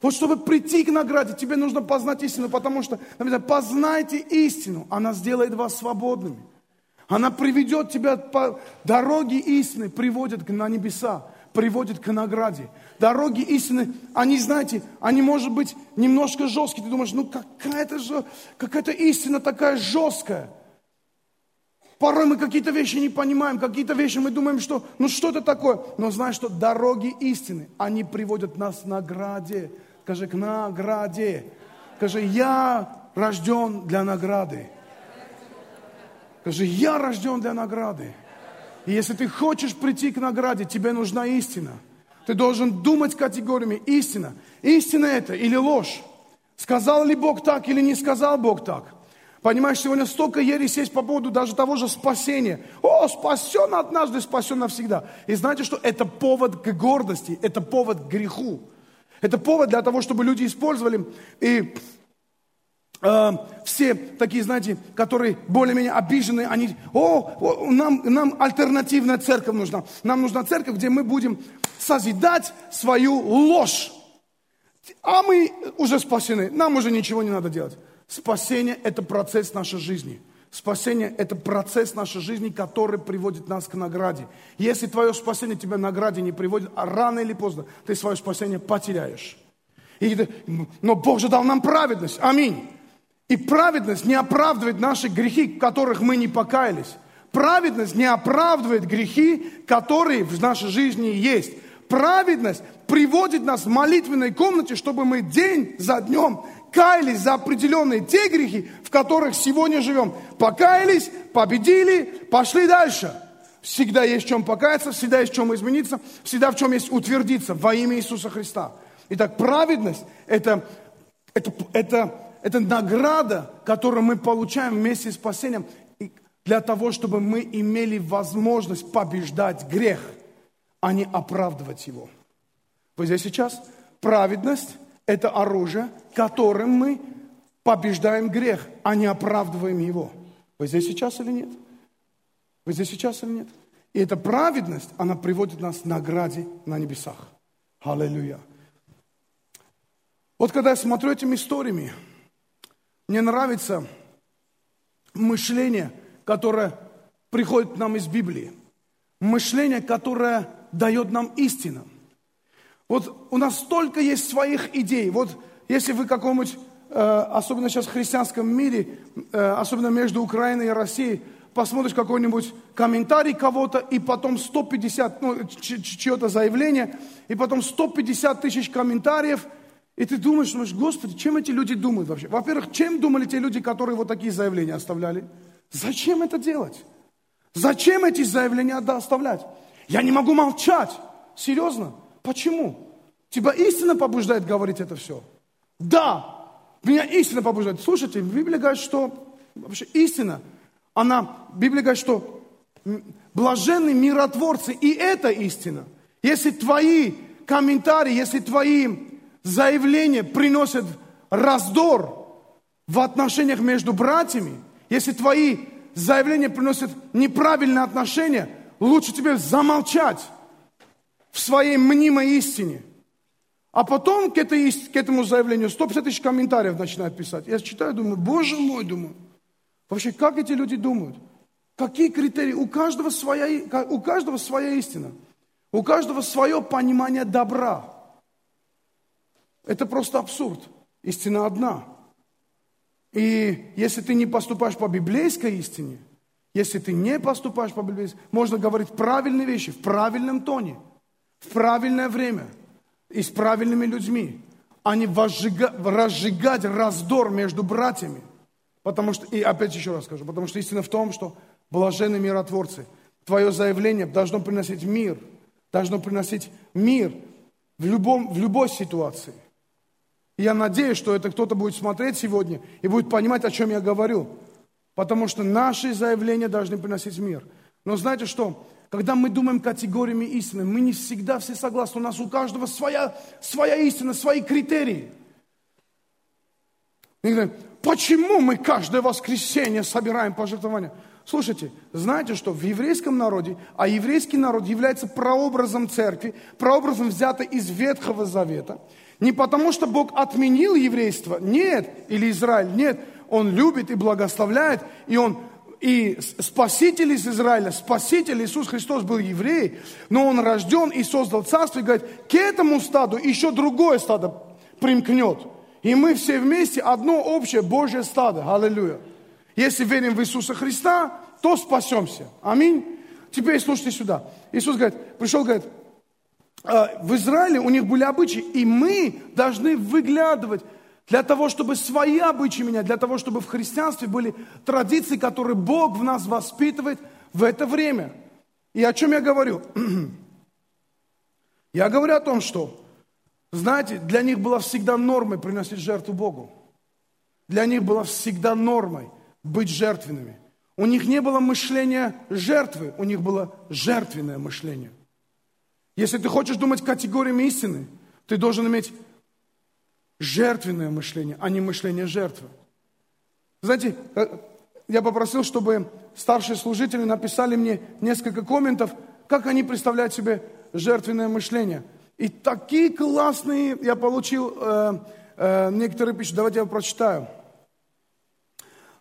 Вот чтобы прийти к награде, тебе нужно познать истину, потому что, например, познайте истину, она сделает вас свободными. Она приведет тебя по дороге истины, приводит на небеса, приводит к награде. Дороги истины, они, знаете, они, может быть, немножко жесткие. Ты думаешь, ну какая-то же, какая-то истина такая жесткая. Порой мы какие-то вещи не понимаем, какие-то вещи мы думаем, что ну что это такое. Но знаешь, что дороги истины, они приводят нас к награде. Скажи, к награде. Скажи, я рожден для награды. Скажи, я рожден для награды. И если ты хочешь прийти к награде, тебе нужна истина. Ты должен думать категориями истина. Истина это или ложь? Сказал ли Бог так или не сказал Бог так? Понимаешь, сегодня столько ересь есть по поводу даже того же спасения. О, спасен однажды, спасен навсегда. И знаете, что это повод к гордости, это повод к греху. Это повод для того, чтобы люди использовали и э, все такие, знаете, которые более-менее обиженные, они, о нам, нам альтернативная церковь нужна. Нам нужна церковь, где мы будем созидать свою ложь. А мы уже спасены, нам уже ничего не надо делать. Спасение – это процесс нашей жизни – Спасение – это процесс нашей жизни, который приводит нас к награде. Если твое спасение тебя награде не приводит, а рано или поздно ты свое спасение потеряешь. И, но Бог же дал нам праведность. Аминь. И праведность не оправдывает наши грехи, в которых мы не покаялись. Праведность не оправдывает грехи, которые в нашей жизни есть. Праведность приводит нас в молитвенной комнате, чтобы мы день за днем каялись за определенные те грехи, в которых сегодня живем. Покаялись, победили, пошли дальше. Всегда есть в чем покаяться, всегда есть в чем измениться, всегда в чем есть утвердиться во имя Иисуса Христа. Итак, праведность это, это, это, это награда, которую мы получаем вместе с спасением для того, чтобы мы имели возможность побеждать грех, а не оправдывать его. Вы здесь сейчас? Праведность – это оружие, которым мы побеждаем грех, а не оправдываем его. Вы здесь сейчас или нет? Вы здесь сейчас или нет? И эта праведность, она приводит нас к награде на небесах. Аллилуйя. Вот когда я смотрю этими историями, мне нравится мышление, которое приходит к нам из Библии. Мышление, которое дает нам истину. Вот у нас столько есть своих идей. Вот если вы какому-нибудь, э, особенно сейчас в христианском мире, э, особенно между Украиной и Россией, посмотришь какой-нибудь комментарий кого-то, и потом 150, ну, чье-то заявление, и потом 150 тысяч комментариев, и ты думаешь, думаешь, Господи, чем эти люди думают вообще? Во-первых, чем думали те люди, которые вот такие заявления оставляли? Зачем это делать? Зачем эти заявления оставлять? Я не могу молчать. Серьезно? Почему? Тебя истина побуждает говорить это все? Да, меня истина побуждает. Слушайте, Библия говорит, что вообще истина, она, Библия говорит, что блаженны миротворцы, и это истина. Если твои комментарии, если твои заявления приносят раздор в отношениях между братьями, если твои заявления приносят неправильные отношения, лучше тебе замолчать в своей мнимой истине. А потом к, этой, к этому заявлению 150 тысяч комментариев начинают писать. Я читаю, думаю, боже мой, думаю, вообще как эти люди думают? Какие критерии? У каждого своя, у каждого своя истина. У каждого свое понимание добра. Это просто абсурд. Истина одна. И если ты не поступаешь по библейской истине, если ты не поступаешь по библейской, можно говорить правильные вещи в правильном тоне – в правильное время и с правильными людьми, а не возжига, разжигать раздор между братьями. Потому что, и опять еще раз скажу, потому что истина в том, что блаженные миротворцы, твое заявление должно приносить мир, должно приносить мир в, любом, в любой ситуации. Я надеюсь, что это кто-то будет смотреть сегодня и будет понимать, о чем я говорю. Потому что наши заявления должны приносить мир. Но знаете что? Когда мы думаем категориями истины, мы не всегда все согласны. У нас у каждого своя, своя истина, свои критерии. И говорят, почему мы каждое воскресенье собираем пожертвования? Слушайте, знаете, что в еврейском народе, а еврейский народ является прообразом церкви, прообразом взято из Ветхого Завета, не потому что Бог отменил еврейство, нет, или Израиль, нет, Он любит и благословляет, и Он и спаситель из Израиля, спаситель Иисус Христос был еврей, но он рожден и создал царство, и говорит, к этому стаду еще другое стадо примкнет. И мы все вместе одно общее Божье стадо. Аллилуйя. Если верим в Иисуса Христа, то спасемся. Аминь. Теперь слушайте сюда. Иисус говорит, пришел, говорит, «А, в Израиле у них были обычаи, и мы должны выглядывать для того, чтобы свои обычаи менять, для того, чтобы в христианстве были традиции, которые Бог в нас воспитывает в это время. И о чем я говорю? (clears throat) Я говорю о том, что, знаете, для них было всегда нормой приносить жертву Богу. Для них было всегда нормой быть жертвенными. У них не было мышления жертвы, у них было жертвенное мышление. Если ты хочешь думать категориями истины, ты должен иметь жертвенное мышление, а не мышление жертвы. Знаете, э, я попросил, чтобы старшие служители написали мне несколько комментов, как они представляют себе жертвенное мышление. И такие классные я получил, э, э, некоторые пишут, давайте я прочитаю.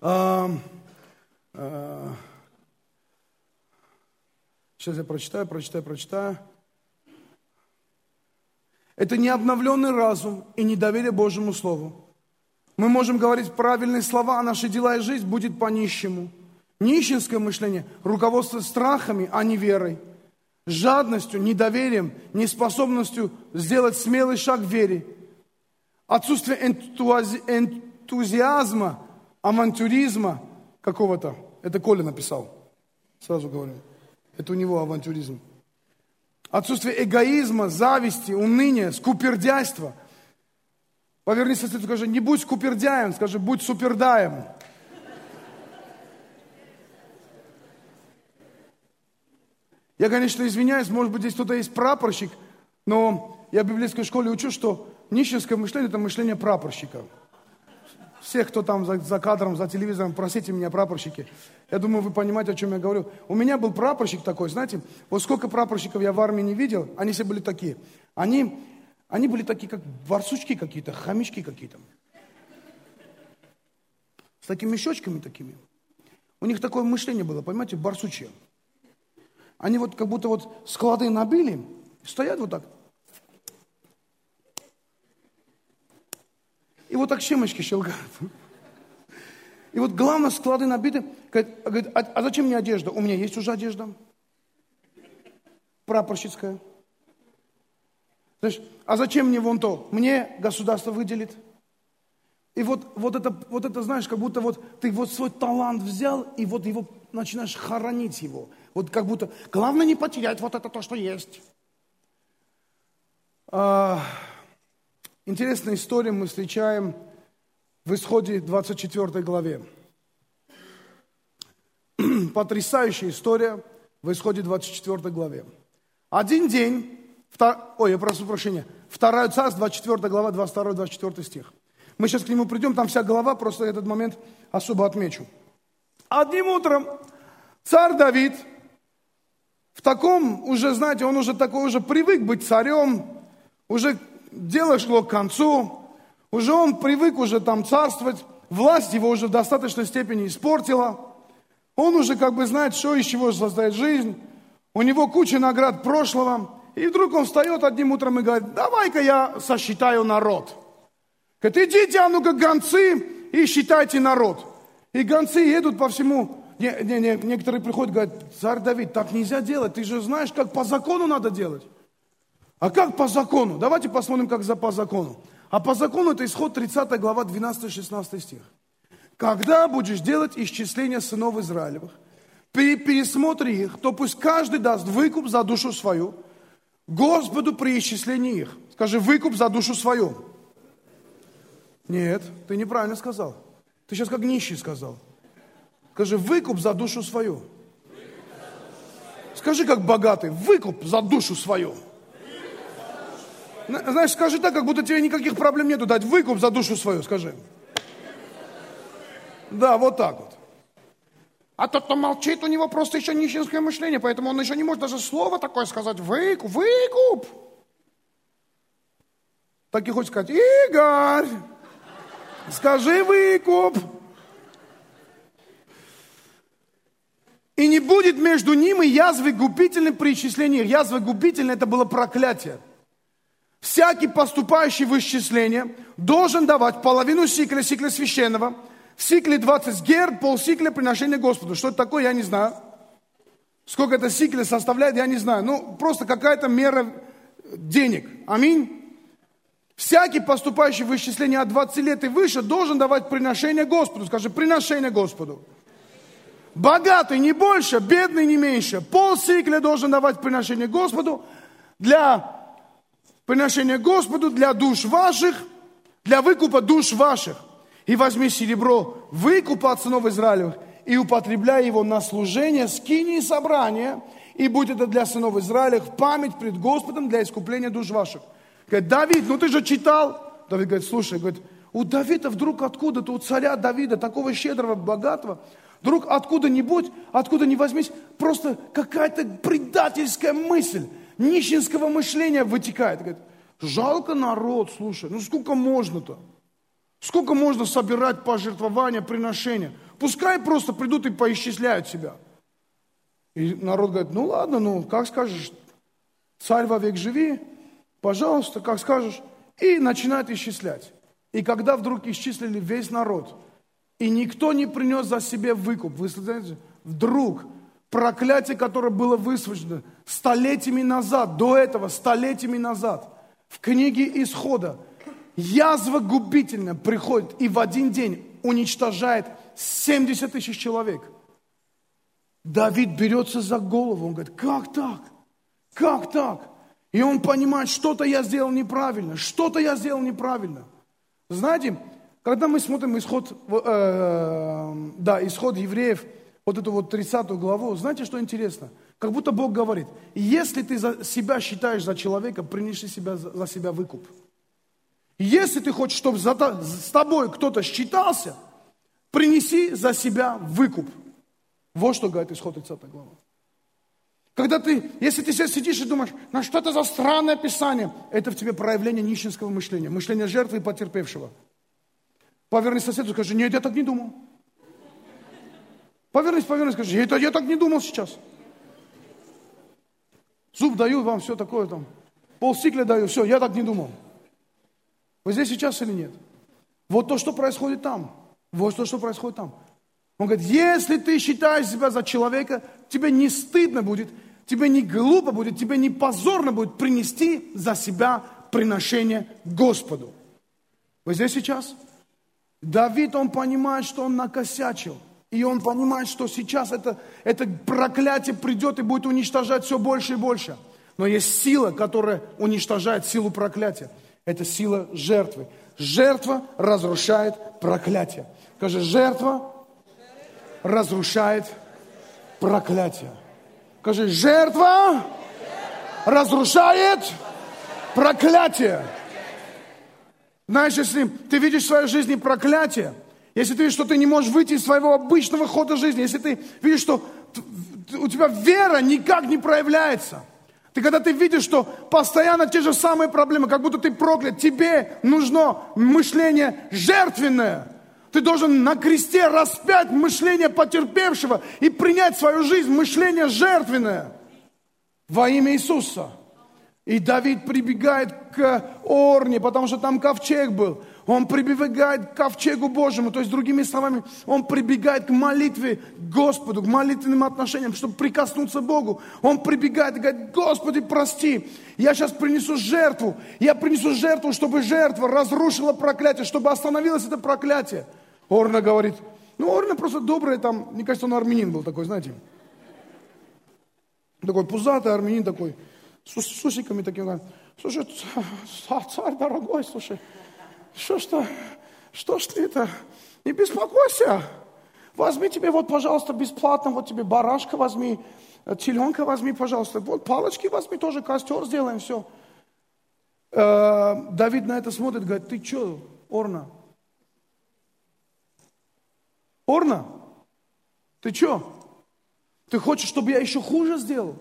Э, э, сейчас я прочитаю, прочитаю, прочитаю. Это не обновленный разум и недоверие Божьему Слову. Мы можем говорить правильные слова, а наши дела и жизнь будет по-нищему. Нищенское мышление, руководство страхами, а не верой. Жадностью, недоверием, неспособностью сделать смелый шаг в вере. Отсутствие энтуази... энтузиазма, авантюризма какого-то. Это Коля написал, сразу говорю. Это у него авантюризм отсутствие эгоизма, зависти, уныния, скупердяйства. Повернись соседу и скажи, не будь скупердяем, скажи, будь супердаем. Я, конечно, извиняюсь, может быть, здесь кто-то есть прапорщик, но я в библейской школе учу, что нищенское мышление – это мышление прапорщика. Всех, кто там за, за кадром, за телевизором, просите меня, прапорщики. Я думаю, вы понимаете, о чем я говорю. У меня был прапорщик такой, знаете, вот сколько прапорщиков я в армии не видел, они все были такие. Они, они были такие, как барсучки какие-то, хомячки какие-то. С такими мешочками такими. У них такое мышление было, понимаете, барсучье. Они вот как будто вот склады набили, стоят вот так. И вот так щемочки щелкают. И вот главное, склады набиты. Говорит, а, а зачем мне одежда? У меня есть уже одежда. Прапорщицкая. Знаешь, а зачем мне вон то? Мне государство выделит. И вот, вот, это, вот это, знаешь, как будто вот ты вот свой талант взял, и вот его начинаешь хоронить его. Вот как будто, главное не потерять вот это то, что есть. А, Интересная история мы встречаем в исходе 24 главе. (clears throat) Потрясающая история в исходе 24 главе. Один день, втор... ой, я прошу прощения, вторая царств, 24 глава, 22-24 стих. Мы сейчас к нему придем, там вся глава, просто этот момент особо отмечу. Одним утром царь Давид, в таком уже, знаете, он уже такой, уже привык быть царем, уже дело шло к концу, уже он привык уже там царствовать, власть его уже в достаточной степени испортила, он уже как бы знает, что из чего создает жизнь, у него куча наград прошлого, и вдруг он встает одним утром и говорит, давай-ка я сосчитаю народ. Говорит, идите, а ну-ка, гонцы, и считайте народ. И гонцы едут по всему, не, не, не, некоторые приходят и говорят, царь Давид, так нельзя делать, ты же знаешь, как по закону надо делать. А как по закону? Давайте посмотрим, как за по закону. А по закону это исход 30 глава, 12-16 стих. Когда будешь делать исчисление сынов Израилевых, при пересмотре их, то пусть каждый даст выкуп за душу свою, Господу при исчислении их. Скажи, выкуп за душу свою. Нет, ты неправильно сказал. Ты сейчас как нищий сказал. Скажи, выкуп за душу свою. Скажи, как богатый, выкуп за душу свою. Знаешь, скажи так, как будто тебе никаких проблем нету дать выкуп за душу свою, скажи. Да, вот так вот. А тот, кто молчит, у него просто еще нищенское мышление, поэтому он еще не может даже слово такое сказать. Выкуп, выкуп. Так и хочет сказать, Игорь, скажи выкуп. И не будет между ним и язвы губительной при исчислении. Язва губительная – это было проклятие. Всякий поступающий в исчисление должен давать половину сикля, сикля священного – в сикле 20 гер, полсикля приношения Господу. Что это такое, я не знаю. Сколько это сикля составляет, я не знаю. Ну, просто какая-то мера денег. Аминь. Всякий, поступающий в исчисление от 20 лет и выше, должен давать приношение Господу. Скажи, приношение Господу. Богатый не больше, бедный не меньше. Пол сикля должен давать приношение Господу для приношения Господу, для душ ваших, для выкупа душ ваших и возьми серебро, выкуп от сынов Израилевых, и употребляй его на служение, скини и собрание, и будь это для сынов Израилевых память пред Господом для искупления душ ваших. Говорит, Давид, ну ты же читал. Давид говорит, слушай, говорит, у Давида вдруг откуда-то, у царя Давида, такого щедрого, богатого, вдруг откуда-нибудь, откуда не возьмись, просто какая-то предательская мысль, нищенского мышления вытекает. Говорит, жалко народ, слушай, ну сколько можно-то? Сколько можно собирать пожертвования, приношения? Пускай просто придут и поисчисляют себя. И народ говорит, ну ладно, ну как скажешь, царь вовек живи, пожалуйста, как скажешь. И начинает исчислять. И когда вдруг исчислили весь народ, и никто не принес за себе выкуп, вы знаете, вдруг проклятие, которое было высвобождено столетиями назад, до этого, столетиями назад, в книге Исхода, язва губительная приходит и в один день уничтожает 70 тысяч человек. Давид берется за голову, он говорит, как так? Как так? И он понимает, что-то я сделал неправильно, что-то я сделал неправильно. Знаете, когда мы смотрим исход, э, да, исход евреев, вот эту вот 30 главу, знаете, что интересно? Как будто Бог говорит, если ты за себя считаешь за человека, принеси себя, за себя выкуп. Если ты хочешь, чтобы за, с тобой кто-то считался, принеси за себя выкуп. Вот что говорит исход 30 глава. Когда ты, если ты сейчас сидишь и думаешь, на что это за странное писание, это в тебе проявление нищенского мышления, мышление жертвы и потерпевшего. Повернись соседу и скажи, нет, я так не думал. Повернись, повернись, скажи, это я так не думал сейчас. Зуб даю вам, все такое там. Полстикля даю, все, я так не думал. Вы здесь сейчас или нет? Вот то, что происходит там. Вот то, что происходит там. Он говорит, если ты считаешь себя за человека, тебе не стыдно будет, тебе не глупо будет, тебе не позорно будет принести за себя приношение Господу. Вы здесь сейчас? Давид, он понимает, что он накосячил. И он понимает, что сейчас это, это проклятие придет и будет уничтожать все больше и больше. Но есть сила, которая уничтожает силу проклятия. Это сила жертвы. Жертва разрушает проклятие. Скажи, жертва разрушает проклятие. Скажи, жертва разрушает проклятие. Знаешь, если ты видишь в своей жизни проклятие, если ты видишь, что ты не можешь выйти из своего обычного хода жизни, если ты видишь, что у тебя вера никак не проявляется – ты когда ты видишь, что постоянно те же самые проблемы, как будто ты проклят, тебе нужно мышление жертвенное. Ты должен на кресте распять мышление потерпевшего и принять свою жизнь, мышление жертвенное во имя Иисуса. И Давид прибегает к Орне, потому что там ковчег был. Он прибегает к ковчегу Божьему, то есть, другими словами, он прибегает к молитве Господу, к молитвенным отношениям, чтобы прикоснуться к Богу. Он прибегает и говорит, Господи, прости, я сейчас принесу жертву, я принесу жертву, чтобы жертва разрушила проклятие, чтобы остановилось это проклятие. Орна говорит, ну, Орна просто добрый, там, мне кажется, он армянин был такой, знаете. Такой пузатый армянин такой, с, с усиками такими, слушай, царь дорогой, слушай, что что, что ж ты это, не беспокойся, возьми тебе вот, пожалуйста, бесплатно, вот тебе барашка возьми, теленка возьми, пожалуйста, вот палочки возьми, тоже костер сделаем, все. Э, Давид на это смотрит, говорит, ты что, Орна? Орна, ты что? Ты хочешь, чтобы я еще хуже сделал?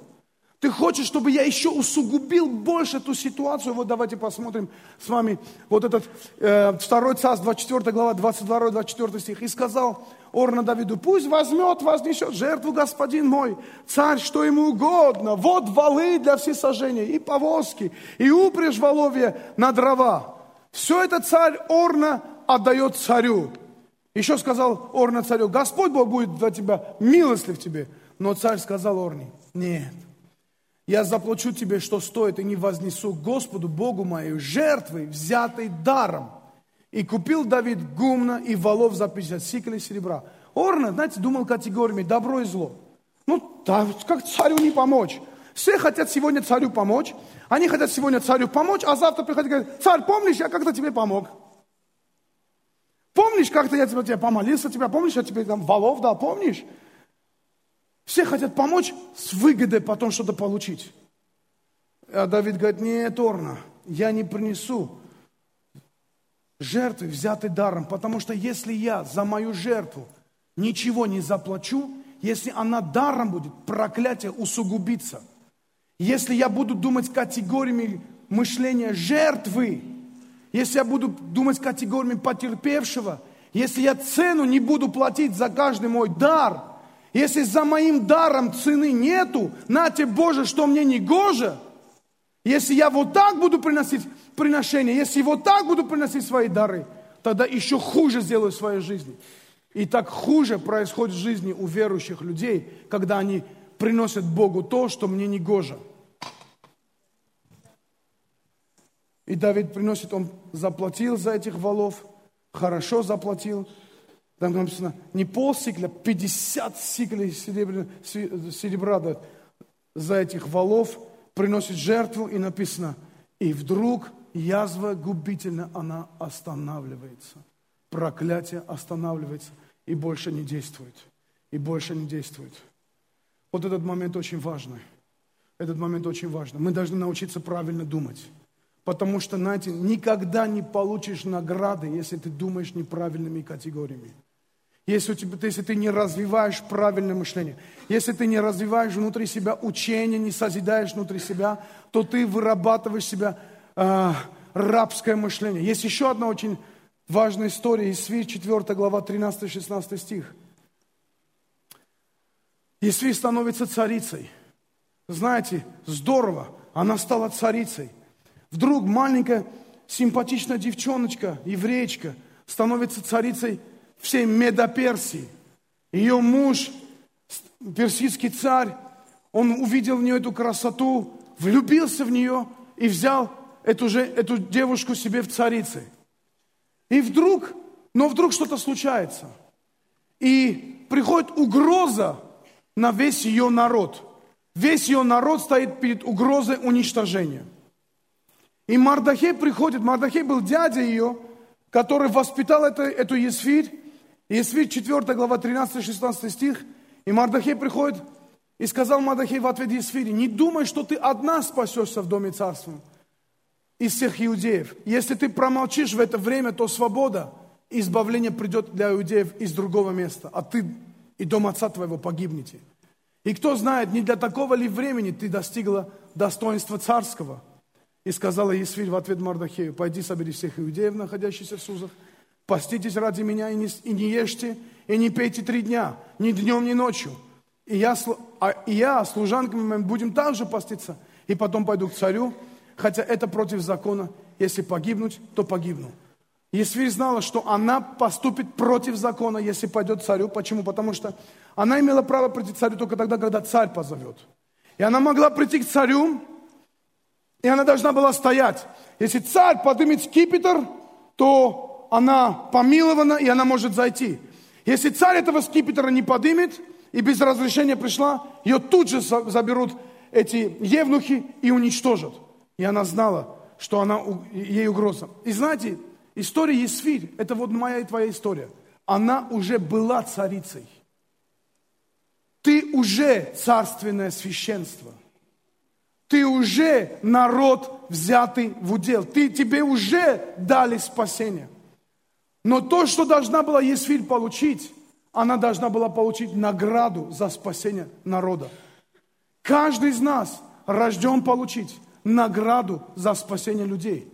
Ты хочешь, чтобы я еще усугубил больше эту ситуацию? Вот давайте посмотрим с вами вот этот э, 2 Царств, 24 глава, 22-24 стих. «И сказал Орна Давиду, пусть возьмет, вознесет жертву господин мой, царь, что ему угодно. Вот валы для всесожжения, и повозки, и упряжь воловья на дрова. Все это царь Орна отдает царю. Еще сказал Орна царю, Господь Бог будет для тебя милостлив тебе. Но царь сказал Орне, нет, я заплачу тебе, что стоит, и не вознесу Господу, Богу мою, жертвы, взятой даром. И купил Давид гумна и валов за 50 сиклей серебра. Орна, знаете, думал категориями добро и зло. Ну, да, как царю не помочь? Все хотят сегодня царю помочь. Они хотят сегодня царю помочь, а завтра приходят и говорят, царь, помнишь, я как-то тебе помог. Помнишь, как-то я тебе, тебе помолился, тебя, помнишь, я тебе там валов дал, помнишь? Все хотят помочь с выгодой потом что-то получить. А Давид говорит, нет, Орна, я не принесу жертвы, взятой даром, потому что если я за мою жертву ничего не заплачу, если она даром будет, проклятие усугубится. Если я буду думать категориями мышления жертвы, если я буду думать категориями потерпевшего, если я цену не буду платить за каждый мой дар – если за моим даром цены нету, нате Боже, что мне не гоже, если я вот так буду приносить приношения, если вот так буду приносить свои дары, тогда еще хуже сделаю в своей жизни. И так хуже происходит в жизни у верующих людей, когда они приносят Богу то, что мне не гоже. И Давид приносит, он заплатил за этих валов, хорошо заплатил, там написано, не полсикля, 50 сиклей серебра, серебра да, за этих валов приносит жертву, и написано, и вдруг язва губительна, она останавливается. Проклятие останавливается и больше не действует. И больше не действует. Вот этот момент очень важный. Этот момент очень важный. Мы должны научиться правильно думать. Потому что, знаете, никогда не получишь награды, если ты думаешь неправильными категориями. Если, у тебя, если ты не развиваешь правильное мышление, если ты не развиваешь внутри себя учение, не созидаешь внутри себя, то ты вырабатываешь себя э, рабское мышление. Есть еще одна очень важная история из Исфирь, 4 глава, 13-16 стих. Исфирь становится царицей. Знаете, здорово, она стала царицей. Вдруг маленькая симпатичная девчоночка, евреечка, становится царицей всей Медоперсии. Ее муж, персидский царь, он увидел в нее эту красоту, влюбился в нее и взял эту, же, эту девушку себе в царицы. И вдруг, но вдруг что-то случается. И приходит угроза на весь ее народ. Весь ее народ стоит перед угрозой уничтожения. И Мардахей приходит, Мардахей был дядя ее, который воспитал это, эту Есфирь, Есфирь 4 глава 13-16 стих, и Мардахей приходит и сказал Мардахей в ответ Есфире, не думай, что ты одна спасешься в доме царства из всех иудеев. Если ты промолчишь в это время, то свобода избавление придет для иудеев из другого места, а ты и дом отца твоего погибнете. И кто знает, не для такого ли времени ты достигла достоинства царского. И сказала Есфирь в ответ Мардахею, пойди собери всех иудеев, находящихся в Сузах, Поститесь ради меня и не, и не ешьте, и не пейте три дня, ни днем, ни ночью. И я, а, и я служанками моим будем также поститься, и потом пойду к царю, хотя это против закона. Если погибнуть, то погибну. Есфирь знала, что она поступит против закона, если пойдет царю. Почему? Потому что она имела право прийти к царю только тогда, когда царь позовет. И она могла прийти к царю, и она должна была стоять. Если царь поднимет скипетр, то она помилована, и она может зайти. Если царь этого скипетра не поднимет, и без разрешения пришла, ее тут же заберут эти евнухи и уничтожат. И она знала, что она, ей угроза. И знаете, история Есфирь, это вот моя и твоя история. Она уже была царицей. Ты уже царственное священство. Ты уже народ, взятый в удел. Ты, тебе уже дали спасение. Но то, что должна была Есфирь получить, она должна была получить награду за спасение народа. Каждый из нас рожден получить награду за спасение людей.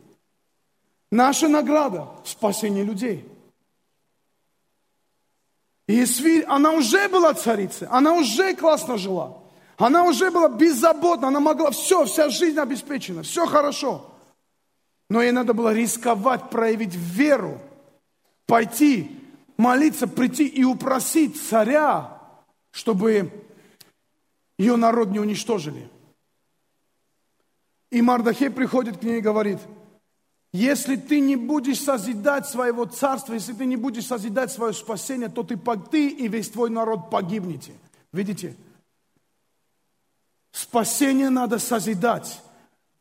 Наша награда – спасение людей. Исвиль, она уже была царицей, она уже классно жила. Она уже была беззаботна, она могла все, вся жизнь обеспечена, все хорошо. Но ей надо было рисковать, проявить веру, пойти, молиться, прийти и упросить царя, чтобы ее народ не уничтожили. И Мардахей приходит к ней и говорит, если ты не будешь созидать своего царства, если ты не будешь созидать свое спасение, то ты, ты и весь твой народ погибнете. Видите? Спасение надо созидать.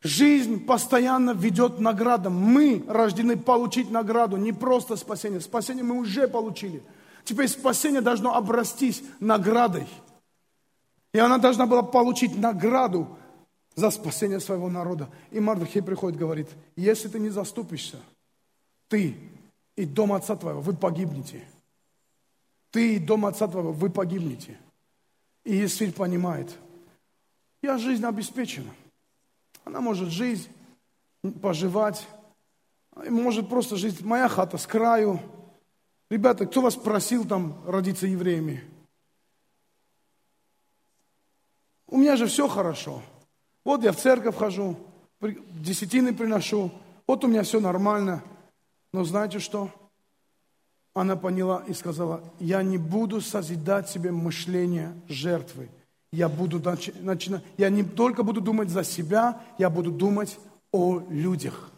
Жизнь постоянно ведет наградам. Мы рождены получить награду, не просто спасение. Спасение мы уже получили. Теперь спасение должно обрастись наградой. И она должна была получить награду за спасение своего народа. И Мардахей приходит и говорит, если ты не заступишься, ты и дом отца твоего, вы погибнете. Ты и дом отца твоего, вы погибнете. И Есфирь понимает, я жизнь обеспечена. Она может жить, поживать, может просто жить. Моя хата с краю. Ребята, кто вас просил там родиться евреями? У меня же все хорошо. Вот я в церковь хожу, десятины приношу, вот у меня все нормально. Но знаете что? Она поняла и сказала, я не буду созидать себе мышление жертвы. Я, буду начинать, я не только буду думать за себя, я буду думать о людях.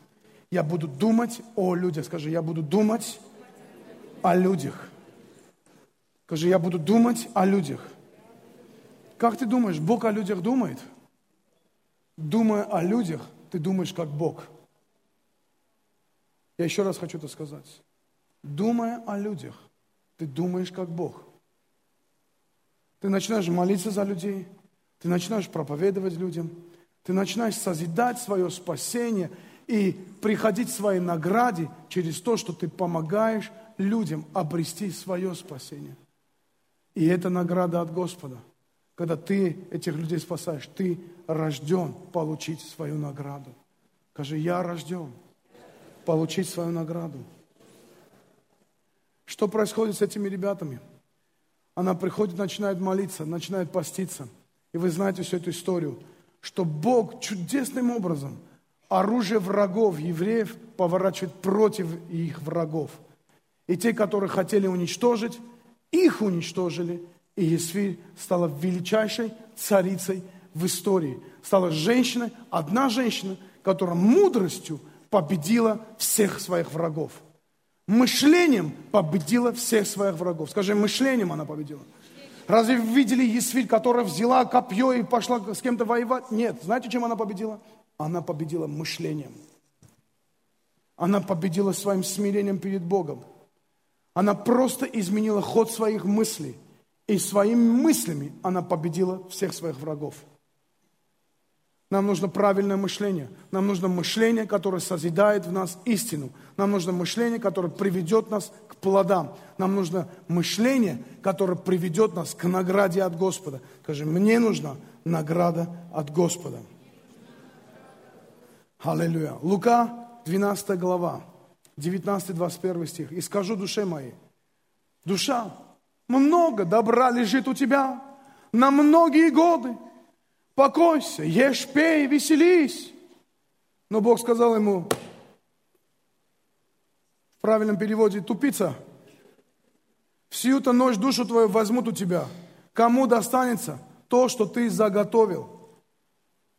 Я буду думать о людях. Скажи, я буду думать о людях. Скажи, я буду думать о людях. Как ты думаешь, Бог о людях думает? Думая о людях, ты думаешь как Бог. Я еще раз хочу это сказать. Думая о людях, ты думаешь как Бог. Ты начинаешь молиться за людей, ты начинаешь проповедовать людям, ты начинаешь созидать свое спасение и приходить к своей награде через то, что ты помогаешь людям обрести свое спасение. И это награда от Господа – когда ты этих людей спасаешь, ты рожден получить свою награду. Скажи, я рожден получить свою награду. Что происходит с этими ребятами? Она приходит, начинает молиться, начинает поститься. И вы знаете всю эту историю, что Бог чудесным образом оружие врагов евреев поворачивает против их врагов. И те, которые хотели уничтожить, их уничтожили – и Есфирь стала величайшей царицей в истории. Стала женщиной, одна женщина, которая мудростью победила всех своих врагов. Мышлением победила всех своих врагов. Скажи, мышлением она победила. Разве видели Есфирь, которая взяла копье и пошла с кем-то воевать? Нет. Знаете, чем она победила? Она победила мышлением. Она победила своим смирением перед Богом. Она просто изменила ход своих мыслей – и своими мыслями она победила всех своих врагов. Нам нужно правильное мышление. Нам нужно мышление, которое созидает в нас истину. Нам нужно мышление, которое приведет нас к плодам. Нам нужно мышление, которое приведет нас к награде от Господа. Скажи, мне нужна награда от Господа. Аллилуйя. Лука, 12 глава, 19-21 стих. «И скажу душе моей, душа, много добра лежит у тебя на многие годы. Покойся, ешь, пей, веселись. Но Бог сказал ему, В правильном переводе тупица. Всю-то ночь душу твою возьмут у тебя. Кому достанется то, что ты заготовил?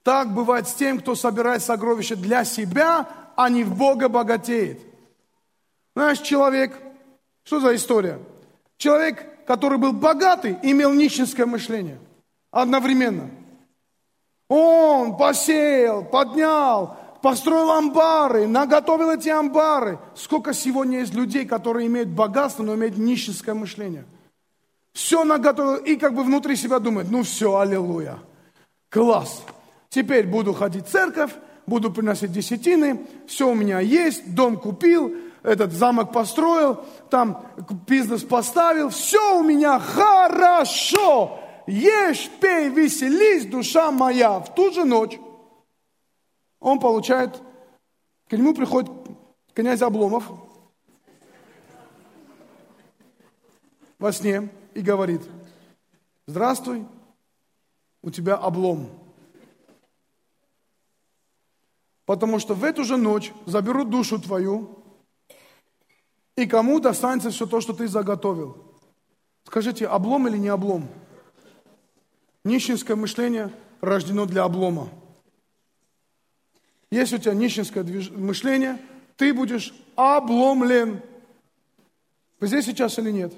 Так бывает с тем, кто собирает сокровища для себя, а не в Бога богатеет. Знаешь, человек, что за история? Человек, который был богатый, имел нищенское мышление одновременно. Он посеял, поднял, построил амбары, наготовил эти амбары. Сколько сегодня есть людей, которые имеют богатство, но имеют нищенское мышление. Все наготовил и как бы внутри себя думает, ну все, аллилуйя, класс. Теперь буду ходить в церковь, буду приносить десятины, все у меня есть, дом купил, этот замок построил, там бизнес поставил, все у меня хорошо. Ешь, пей, веселись, душа моя. В ту же ночь он получает, к нему приходит князь Обломов во сне и говорит, здравствуй, у тебя облом. Потому что в эту же ночь заберут душу твою, и кому достанется все то, что ты заготовил. Скажите, облом или не облом? Нищенское мышление рождено для облома. Если у тебя нищенское мышление, ты будешь обломлен. Вы здесь сейчас или нет?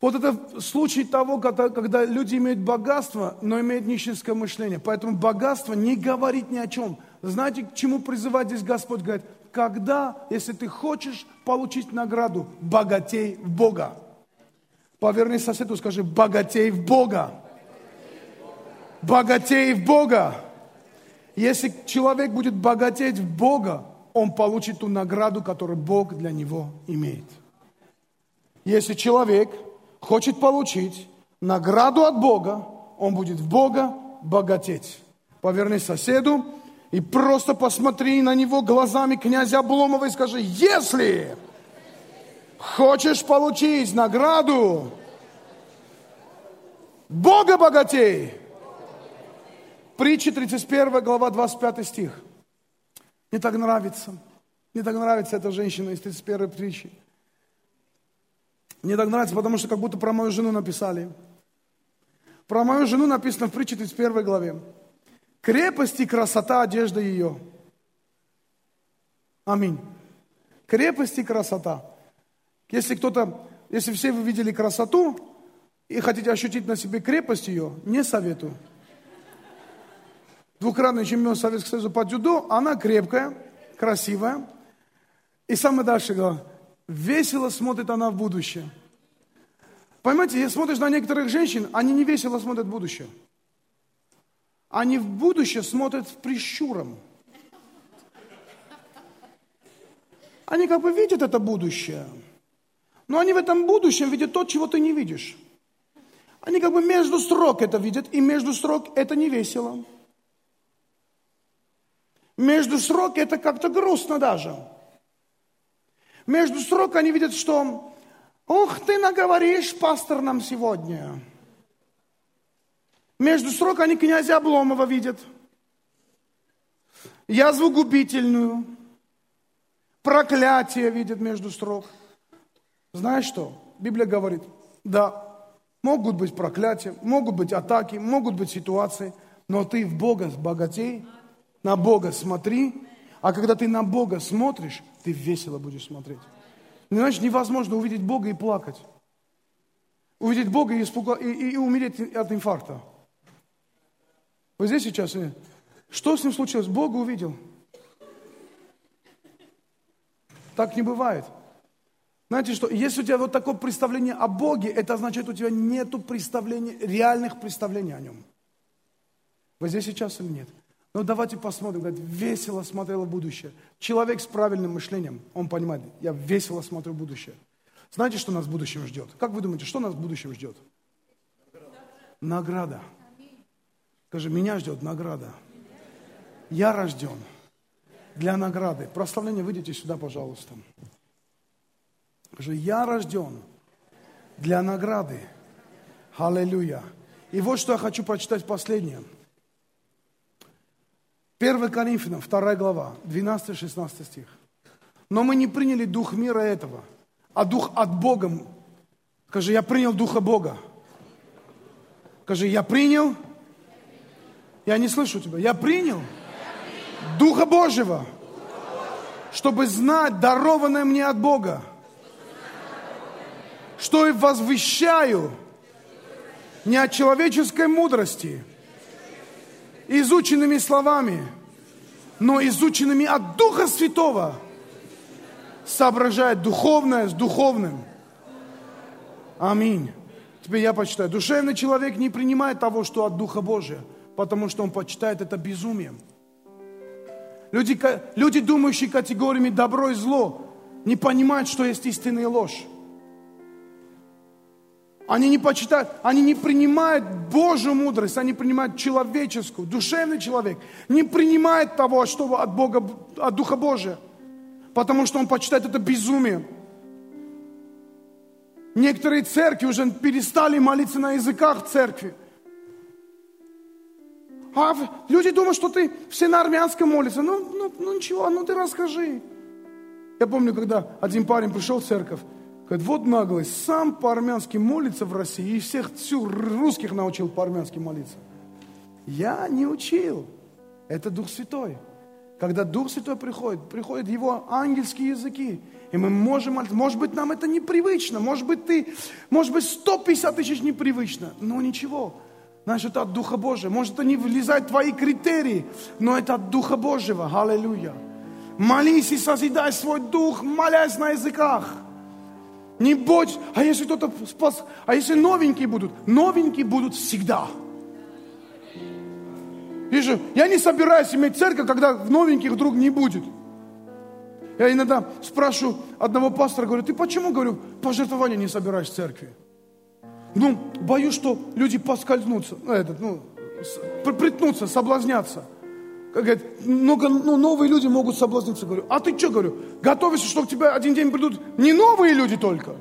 Вот это случай того, когда, когда люди имеют богатство, но имеют нищенское мышление. Поэтому богатство не говорит ни о чем. Знаете, к чему призывает здесь Господь? Говорит, когда, если ты хочешь получить награду, богатей в Бога. Поверни соседу, скажи, богатей в Бога. Богатей в Бога. Если человек будет богатеть в Бога, он получит ту награду, которую Бог для него имеет. Если человек хочет получить награду от Бога, он будет в Бога богатеть. Поверни соседу и просто посмотри на него глазами князя Обломова и скажи, если хочешь получить награду, Бога богатей, Притча 31 глава 25 стих. Мне так нравится. Мне так нравится эта женщина из 31 притчи. Мне так нравится, потому что как будто про мою жену написали. Про мою жену написано в притче 31 главе. Крепость и красота одежда ее. Аминь. Крепость и красота. Если кто-то, если все вы видели красоту и хотите ощутить на себе крепость ее, не советую двукратный чемпион Советского Союза по дзюдо, она крепкая, красивая. И самое дальше говорю, весело смотрит она в будущее. Понимаете, если смотришь на некоторых женщин, они не весело смотрят в будущее. Они в будущее смотрят с прищуром. Они как бы видят это будущее. Но они в этом будущем видят то, чего ты не видишь. Они как бы между строк это видят, и между строк это не весело. Между срок это как-то грустно даже. Между срок они видят, что «Ох, ты наговоришь, пастор, нам сегодня». Между срок они князя Обломова видят. Язву губительную. Проклятие видят между строк. Знаешь что? Библия говорит, да, могут быть проклятия, могут быть атаки, могут быть ситуации, но ты в Бога богатей – на Бога смотри, а когда ты на Бога смотришь, ты весело будешь смотреть. Иначе невозможно увидеть Бога и плакать. Увидеть Бога и, испуга... и, и, и умереть от инфаркта. Вы здесь сейчас? Что с ним случилось? Бога увидел. Так не бывает. Знаете что, если у тебя вот такое представление о Боге, это означает, у тебя нет представления, реальных представлений о Нем. Вы здесь сейчас или нет? Ну давайте посмотрим, говорит, весело смотрела будущее. Человек с правильным мышлением, он понимает, я весело смотрю будущее. Знаете, что нас в будущем ждет? Как вы думаете, что нас в будущем ждет? Награда. Скажи, меня ждет награда. Я рожден для награды. Прославление, выйдите сюда, пожалуйста. Скажи, я рожден для награды. Аллилуйя. И вот что я хочу прочитать последнее. 1 Коринфянам, 2 глава, 12-16 стих. Но мы не приняли дух мира этого, а дух от Бога. Скажи, я принял духа Бога. Скажи, я принял. Я не слышу тебя. Я принял. Духа Божьего. Чтобы знать дарованное мне от Бога. Что и возвещаю не от человеческой мудрости, изученными словами, но изученными от Духа Святого, соображает духовное с духовным. Аминь. Теперь я почитаю. Душевный человек не принимает того, что от Духа Божия, потому что он почитает это безумием. Люди, люди, думающие категориями добро и зло, не понимают, что есть истинная ложь. Они не почитают, они не принимают Божью мудрость, они принимают человеческую. Душевный человек не принимает того, что от Бога, от Духа Божия, потому что он почитает это безумием. Некоторые церкви уже перестали молиться на языках церкви. А люди думают, что ты все на армянском молятся. Ну, ну, ну ничего, ну ты расскажи. Я помню, когда один парень пришел в церковь, Говорит, вот наглость, сам по-армянски молится в России и всех всю русских научил по-армянски молиться. Я не учил. Это Дух Святой. Когда Дух Святой приходит, приходят его ангельские языки, и мы можем молиться. Может быть, нам это непривычно, может быть, ты, может быть, 150 тысяч непривычно, но ничего. Значит, это от Духа Божьего. Может, это не влезает в твои критерии, но это от Духа Божьего. Аллилуйя. Молись и созидай свой дух, молясь на языках. Не будь, а если кто-то спас, а если новенькие будут? Новенькие будут всегда. Вижу, я не собираюсь иметь церковь, когда новеньких вдруг не будет. Я иногда спрашиваю одного пастора, говорю, ты почему, говорю, пожертвования не собираешь в церкви? Ну, боюсь, что люди поскользнутся, ну, этот, ну, притнутся, соблазнятся. Говорит, много, ну, новые люди могут соблазниться. Говорю, а ты что, говорю, готовишься, что к тебе один день придут не новые люди только?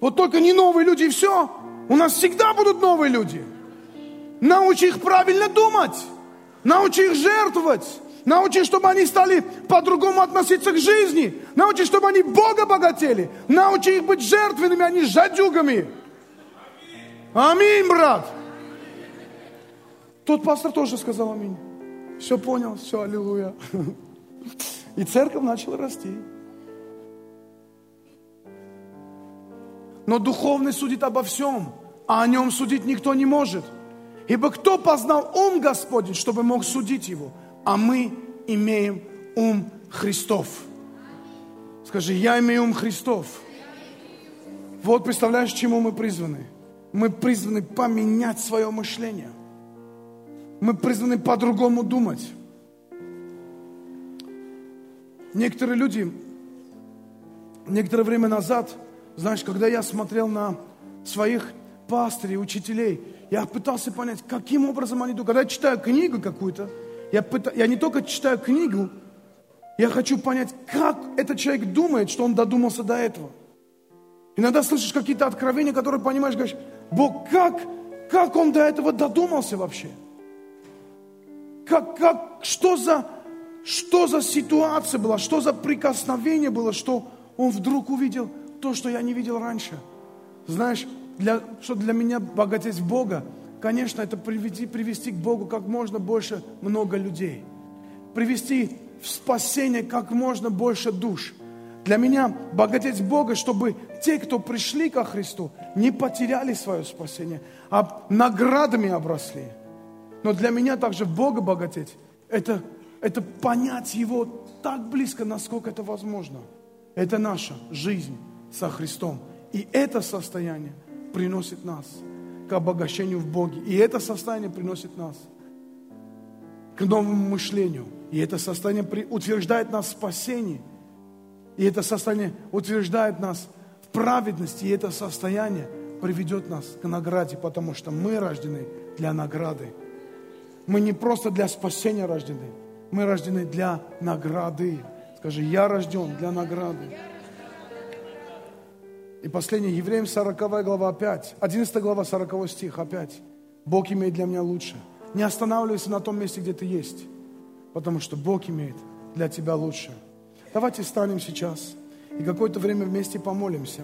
Вот только не новые люди и все. У нас всегда будут новые люди. Научи их правильно думать. Научи их жертвовать. Научи, чтобы они стали по-другому относиться к жизни. Научи, чтобы они Бога богатели. Научи их быть жертвенными, а не жадюгами. Аминь, брат. Тот пастор тоже сказал аминь. Все понял, все, аллилуйя. И церковь начала расти. Но духовный судит обо всем, а о нем судить никто не может. Ибо кто познал ум Господень, чтобы мог судить его? А мы имеем ум Христов. Скажи, я имею ум Христов. Вот представляешь, чему мы призваны? Мы призваны поменять свое мышление. Мы призваны по-другому думать. Некоторые люди, некоторое время назад, знаешь, когда я смотрел на своих пастырей, учителей, я пытался понять, каким образом они думают. Когда я читаю книгу какую-то, я, пыта... я не только читаю книгу, я хочу понять, как этот человек думает, что он додумался до этого. Иногда слышишь какие-то откровения, которые понимаешь, говоришь, Бог, как, как он до этого додумался вообще? Как, как, что, за, что за ситуация была, что за прикосновение было, что он вдруг увидел то, что я не видел раньше. Знаешь, для, что для меня богатеть Бога, конечно, это привести, привести к Богу как можно больше много людей. Привести в спасение как можно больше душ. Для меня богатеть Бога, чтобы те, кто пришли ко Христу, не потеряли свое спасение, а наградами обросли. Но для меня также Бога богатеть, это, это понять Его так близко, насколько это возможно. Это наша жизнь со Христом. И это состояние приносит нас к обогащению в Боге. И это состояние приносит нас к новому мышлению. И это состояние утверждает нас в спасении. И это состояние утверждает нас в праведности. И это состояние приведет нас к награде, потому что мы рождены для награды. Мы не просто для спасения рождены, мы рождены для награды. Скажи, я рожден для награды. И последнее, Евреям 40 глава 5, 11 глава 40 стих опять. Бог имеет для меня лучше. Не останавливайся на том месте, где ты есть, потому что Бог имеет для тебя лучше. Давайте встанем сейчас и какое-то время вместе помолимся.